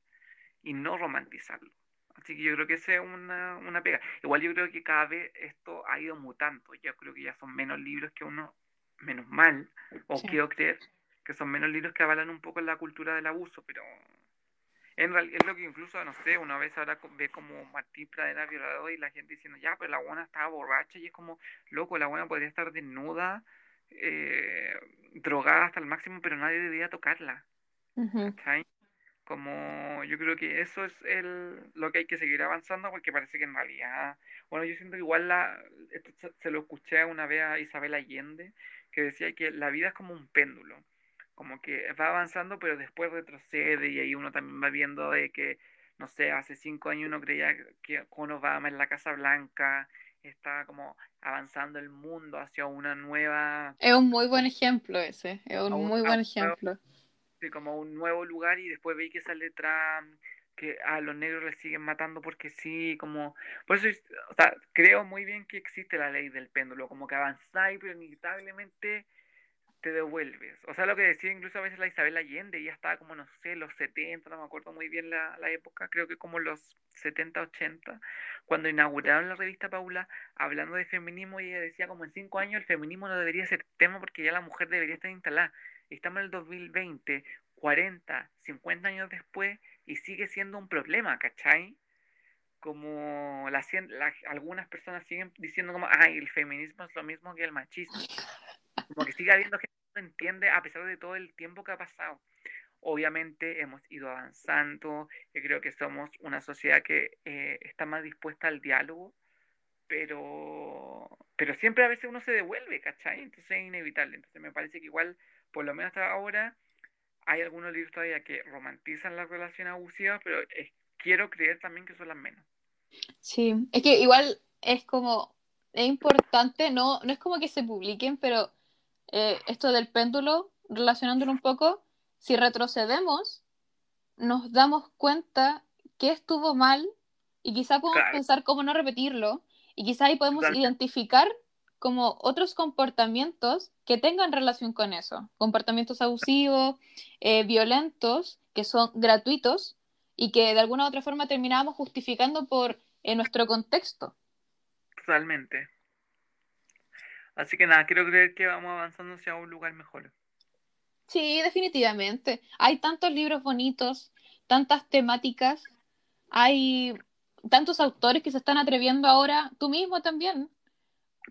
y no romantizarlo. Así que yo creo que esa es una, una pega. Igual yo creo que cada vez esto ha ido mutando. Yo creo que ya son menos libros que uno, menos mal, o quiero creer que son menos libros que avalan un poco la cultura del abuso, pero en realidad es lo que incluso, no sé, una vez ahora ve como Martín Pradera violado y la gente diciendo, ya, pero la buena estaba borracha y es como, loco, la buena podría estar desnuda, eh, drogada hasta el máximo, pero nadie debía tocarla. Como yo creo que eso es el, lo que hay que seguir avanzando porque parece que en realidad, bueno, yo siento que igual la, esto se lo escuché una vez a Isabel Allende, que decía que la vida es como un péndulo como que va avanzando, pero después retrocede y ahí uno también va viendo de que, no sé, hace cinco años uno creía que con Obama en la Casa Blanca está como avanzando el mundo hacia una nueva... Es un muy buen ejemplo ese, es un muy buen ejemplo. Sí, como un nuevo lugar y después veis que sale Trump, que a los negros les siguen matando porque sí, como, por eso, o sea, creo muy bien que existe la ley del péndulo, como que avanzáis, pero inevitablemente te devuelves. O sea, lo que decía incluso a veces la Isabel Allende, ya estaba como, no sé, los 70, no me acuerdo muy bien la, la época, creo que como los 70, 80, cuando inauguraron la revista Paula, hablando de feminismo, y ella decía como en cinco años el feminismo no debería ser tema porque ya la mujer debería estar instalada. Estamos en el 2020, 40, 50 años después, y sigue siendo un problema, ¿cachai? Como la, algunas personas siguen diciendo como, ay, el feminismo es lo mismo que el machismo. Como que sigue habiendo gente que no entiende a pesar de todo el tiempo que ha pasado. Obviamente hemos ido avanzando, y creo que somos una sociedad que eh, está más dispuesta al diálogo, pero, pero siempre a veces uno se devuelve, ¿cachai? Entonces es inevitable. Entonces me parece que igual, por lo menos hasta ahora, hay algunos libros todavía que romantizan las relaciones abusivas, pero quiero creer también que son las menos. Sí, es que igual es como, es importante, no, no es como que se publiquen, pero eh, esto del péndulo, relacionándolo un poco, si retrocedemos, nos damos cuenta que estuvo mal y quizá podemos pensar cómo no repetirlo y quizá ahí podemos identificar como otros comportamientos que tengan relación con eso, comportamientos abusivos, eh, violentos, que son gratuitos y que de alguna u otra forma terminamos justificando por en nuestro contexto. Totalmente. Así que nada, quiero creer que vamos avanzando hacia un lugar mejor. Sí, definitivamente. Hay tantos libros bonitos, tantas temáticas, hay tantos autores que se están atreviendo ahora, tú mismo también,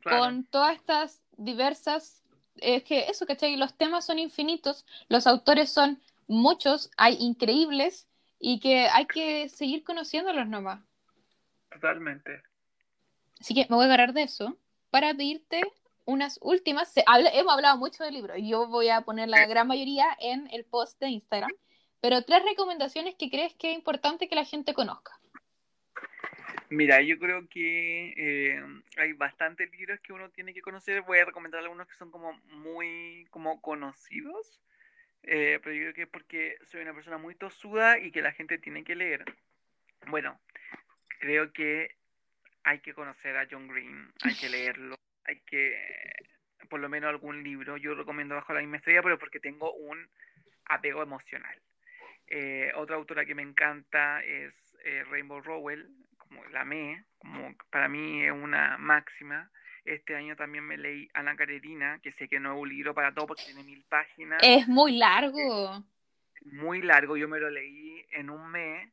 con todas estas diversas, es que eso, ¿cachai? Los temas son infinitos, los autores son muchos, hay increíbles y que hay que seguir conociéndolos nomás. Totalmente. Así que me voy a agarrar de eso para pedirte unas últimas. hemos hablado mucho del libro y yo voy a poner la gran mayoría en el post de Instagram, pero tres recomendaciones que crees que es importante que la gente conozca. Mira, yo creo que eh, hay bastantes libros que uno tiene que conocer. Voy a recomendar algunos que son como muy como conocidos, eh, pero yo creo que es porque soy una persona muy tosuda y que la gente tiene que leer. Bueno, creo que hay que conocer a John Green, hay que leerlo, hay que, por lo menos algún libro. Yo recomiendo Bajo la misma estrella, pero porque tengo un apego emocional. Eh, otra autora que me encanta es Rainbow Rowell, como la me, como para mí es una máxima. Este año también me leí Ana Karenina, que sé que no es un libro para todo porque tiene mil páginas. Es muy largo. muy largo, yo me lo leí en un mes,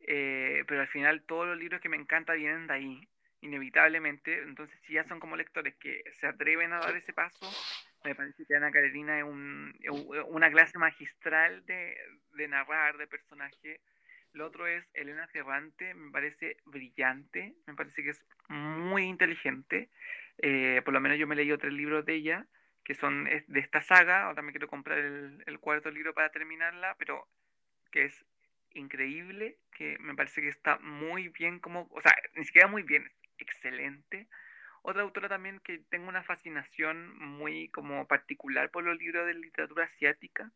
eh, pero al final todos los libros que me encantan vienen de ahí, inevitablemente. Entonces, si ya son como lectores que se atreven a dar ese paso, me parece que Ana Karenina es, un, una clase magistral de, de narrar, de personaje lo otro es Elena Ferrante, me parece brillante, me parece que es muy inteligente. Eh, por lo menos yo me leído tres libros de ella, que son de esta saga, ahora me quiero comprar el, cuarto libro para terminarla, pero que es increíble, que me parece que está muy bien como, o sea, ni siquiera muy bien, excelente. Otra autora también que tengo una fascinación muy como particular por los libros de literatura asiática,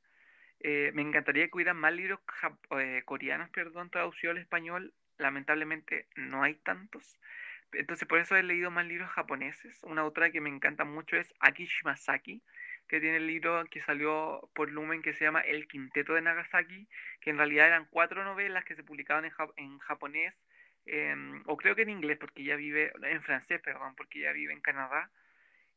eh, me encantaría que hubiera más libros eh, coreanos, perdón, traducidos al español. Lamentablemente no hay tantos. Entonces por eso he leído más libros japoneses. Una otra que me encanta mucho es Aki Shimasaki, que tiene el libro que salió por Lumen que se llama El Quinteto de Nagasaki, que en realidad eran cuatro novelas que se publicaban en, en japonés, em, o creo que en inglés, porque ella vive, en francés, perdón, porque ella vive en Canadá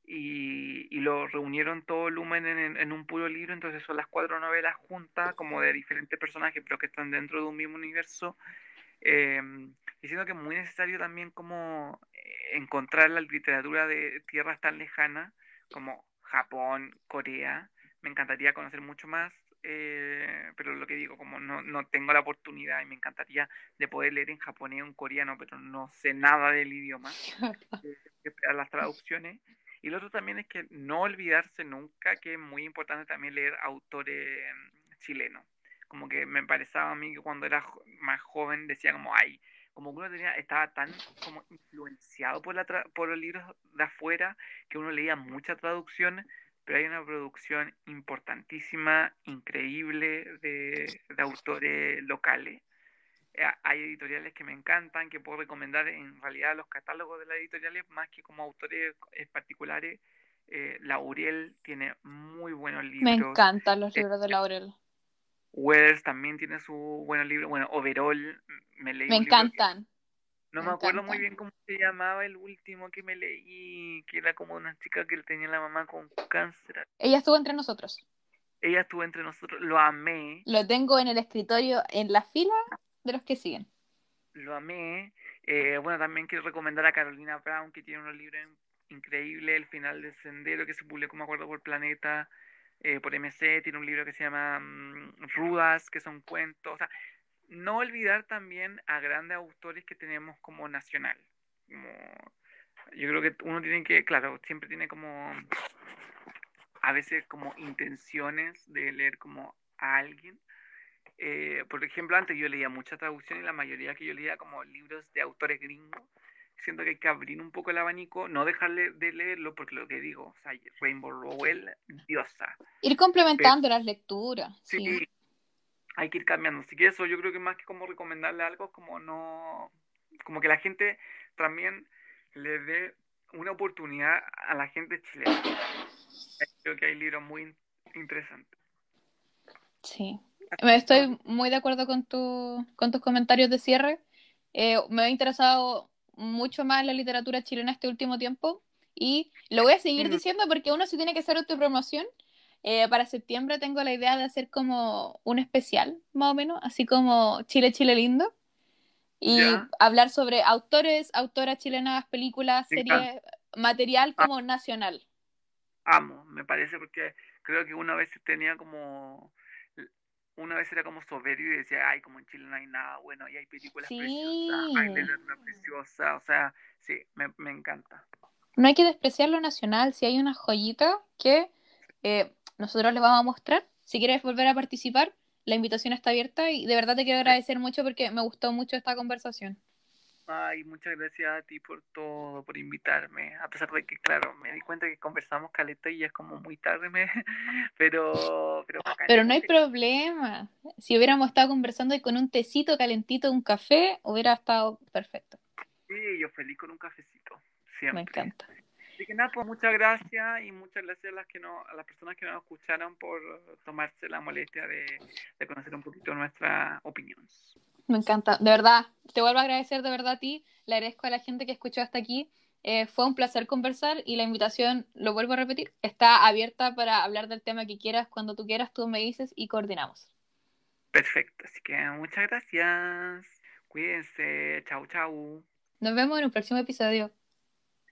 y, y, lo reunieron todo volumen en, en, un puro libro, entonces son las cuatro novelas juntas, como de diferentes personajes, pero que están dentro de un mismo universo, eh, diciendo que es muy necesario también como eh, encontrar la literatura de tierras tan lejanas como Japón, Corea, me encantaría conocer mucho más, eh, pero lo que digo, como no, no tengo la oportunidad y me encantaría de poder leer en japonés o en coreano, pero no sé nada del idioma, eh, las traducciones. Y lo otro también es que no olvidarse nunca que es muy importante también leer autores mm, chilenos. Como que me parecía a mí que cuando era más joven decía como, ay, como uno tenía, estaba tan como influenciado por, la por los libros de afuera que uno leía mucha traducción, pero hay una producción importantísima, increíble de, de autores locales. eh, hay editoriales que me encantan, que puedo recomendar en realidad los catálogos de las editoriales, más que como autores eh, particulares. Eh, Laurel tiene muy buenos libros. Me encantan los libros de Laurel. Wells también tiene su buenos libros. Bueno, Overall, me leí. Me encantan. No me, acuerdo muy bien cómo se llamaba el último que me leí, que era como una chica que tenía la mamá con cáncer. Ella estuvo entre nosotros. Ella estuvo entre nosotros, lo amé. Lo tengo en el escritorio, en la fila de los que siguen. Lo amé. Eh, bueno, también quiero recomendar a Carolina Brown, que tiene unos libros increíbles, El final del sendero, que se publicó, me acuerdo, por Planeta, eh, por MC, tiene un libro que se llama mm, Rudas, que son cuentos. O sea, no olvidar también a grandes autores que tenemos como nacional. yo creo que uno tiene que, claro, siempre tiene como, a veces como intenciones de leer como a alguien, eh, por ejemplo, antes yo leía mucha traducción y la mayoría que yo leía como libros de autores gringos. Siento que hay que abrir un poco el abanico, no dejarle de leerlo, porque lo que digo, o sea, Rainbow Rowell, diosa. Ir complementando las lecturas. Sí, hay que ir cambiando. Así que eso, yo creo que más que como recomendarle algo, como no. Como que la gente también le dé una oportunidad a la gente chilena. Creo que hay libros muy interesantes. Sí, estoy muy de acuerdo con, tu, con tus comentarios de cierre. Eh, me ha interesado mucho más la literatura chilena este último tiempo y lo voy a seguir diciendo porque uno sí tiene que hacer autopromoción. Eh, para septiembre tengo la idea de hacer como un especial, más o menos, así como Chile, Chile lindo. Y hablar sobre autores, autoras chilenas, películas, series, material ah. como nacional. Amo, me parece porque creo que una vez tenía como una vez era como soberbio y decía, ay, como en Chile no hay nada bueno, y hay películas preciosas, hay literatura preciosa, o sea, sí, me, me, encanta. No hay que despreciar lo nacional, si hay una joyita que eh, nosotros les vamos a mostrar, si quieres volver a participar, la invitación está abierta y de verdad te quiero agradecer mucho porque me gustó mucho esta conversación. Ay, muchas gracias a ti por todo, por invitarme. A pesar de que, claro, me di cuenta que conversamos caleta y ya es como muy tarde, me... pero, pero... Pero no hay problema. Si hubiéramos estado conversando y con un tecito calentito, un café, hubiera estado perfecto. Sí, yo feliz con un cafecito, siempre. Me encanta. Así que nada, pues muchas gracias y muchas gracias a las, que no, a las personas que nos escucharon por tomarse la molestia de, de conocer un poquito nuestra opinión. Me encanta, de verdad, te vuelvo a agradecer de verdad a ti, le agradezco a la gente que escuchó hasta aquí. Eh, fue un placer conversar y la invitación, lo vuelvo a repetir, está abierta para hablar del tema que quieras, cuando tú quieras, tú me dices y coordinamos. Perfecto, así que muchas gracias. Cuídense, chau, chau. Nos vemos en un próximo episodio.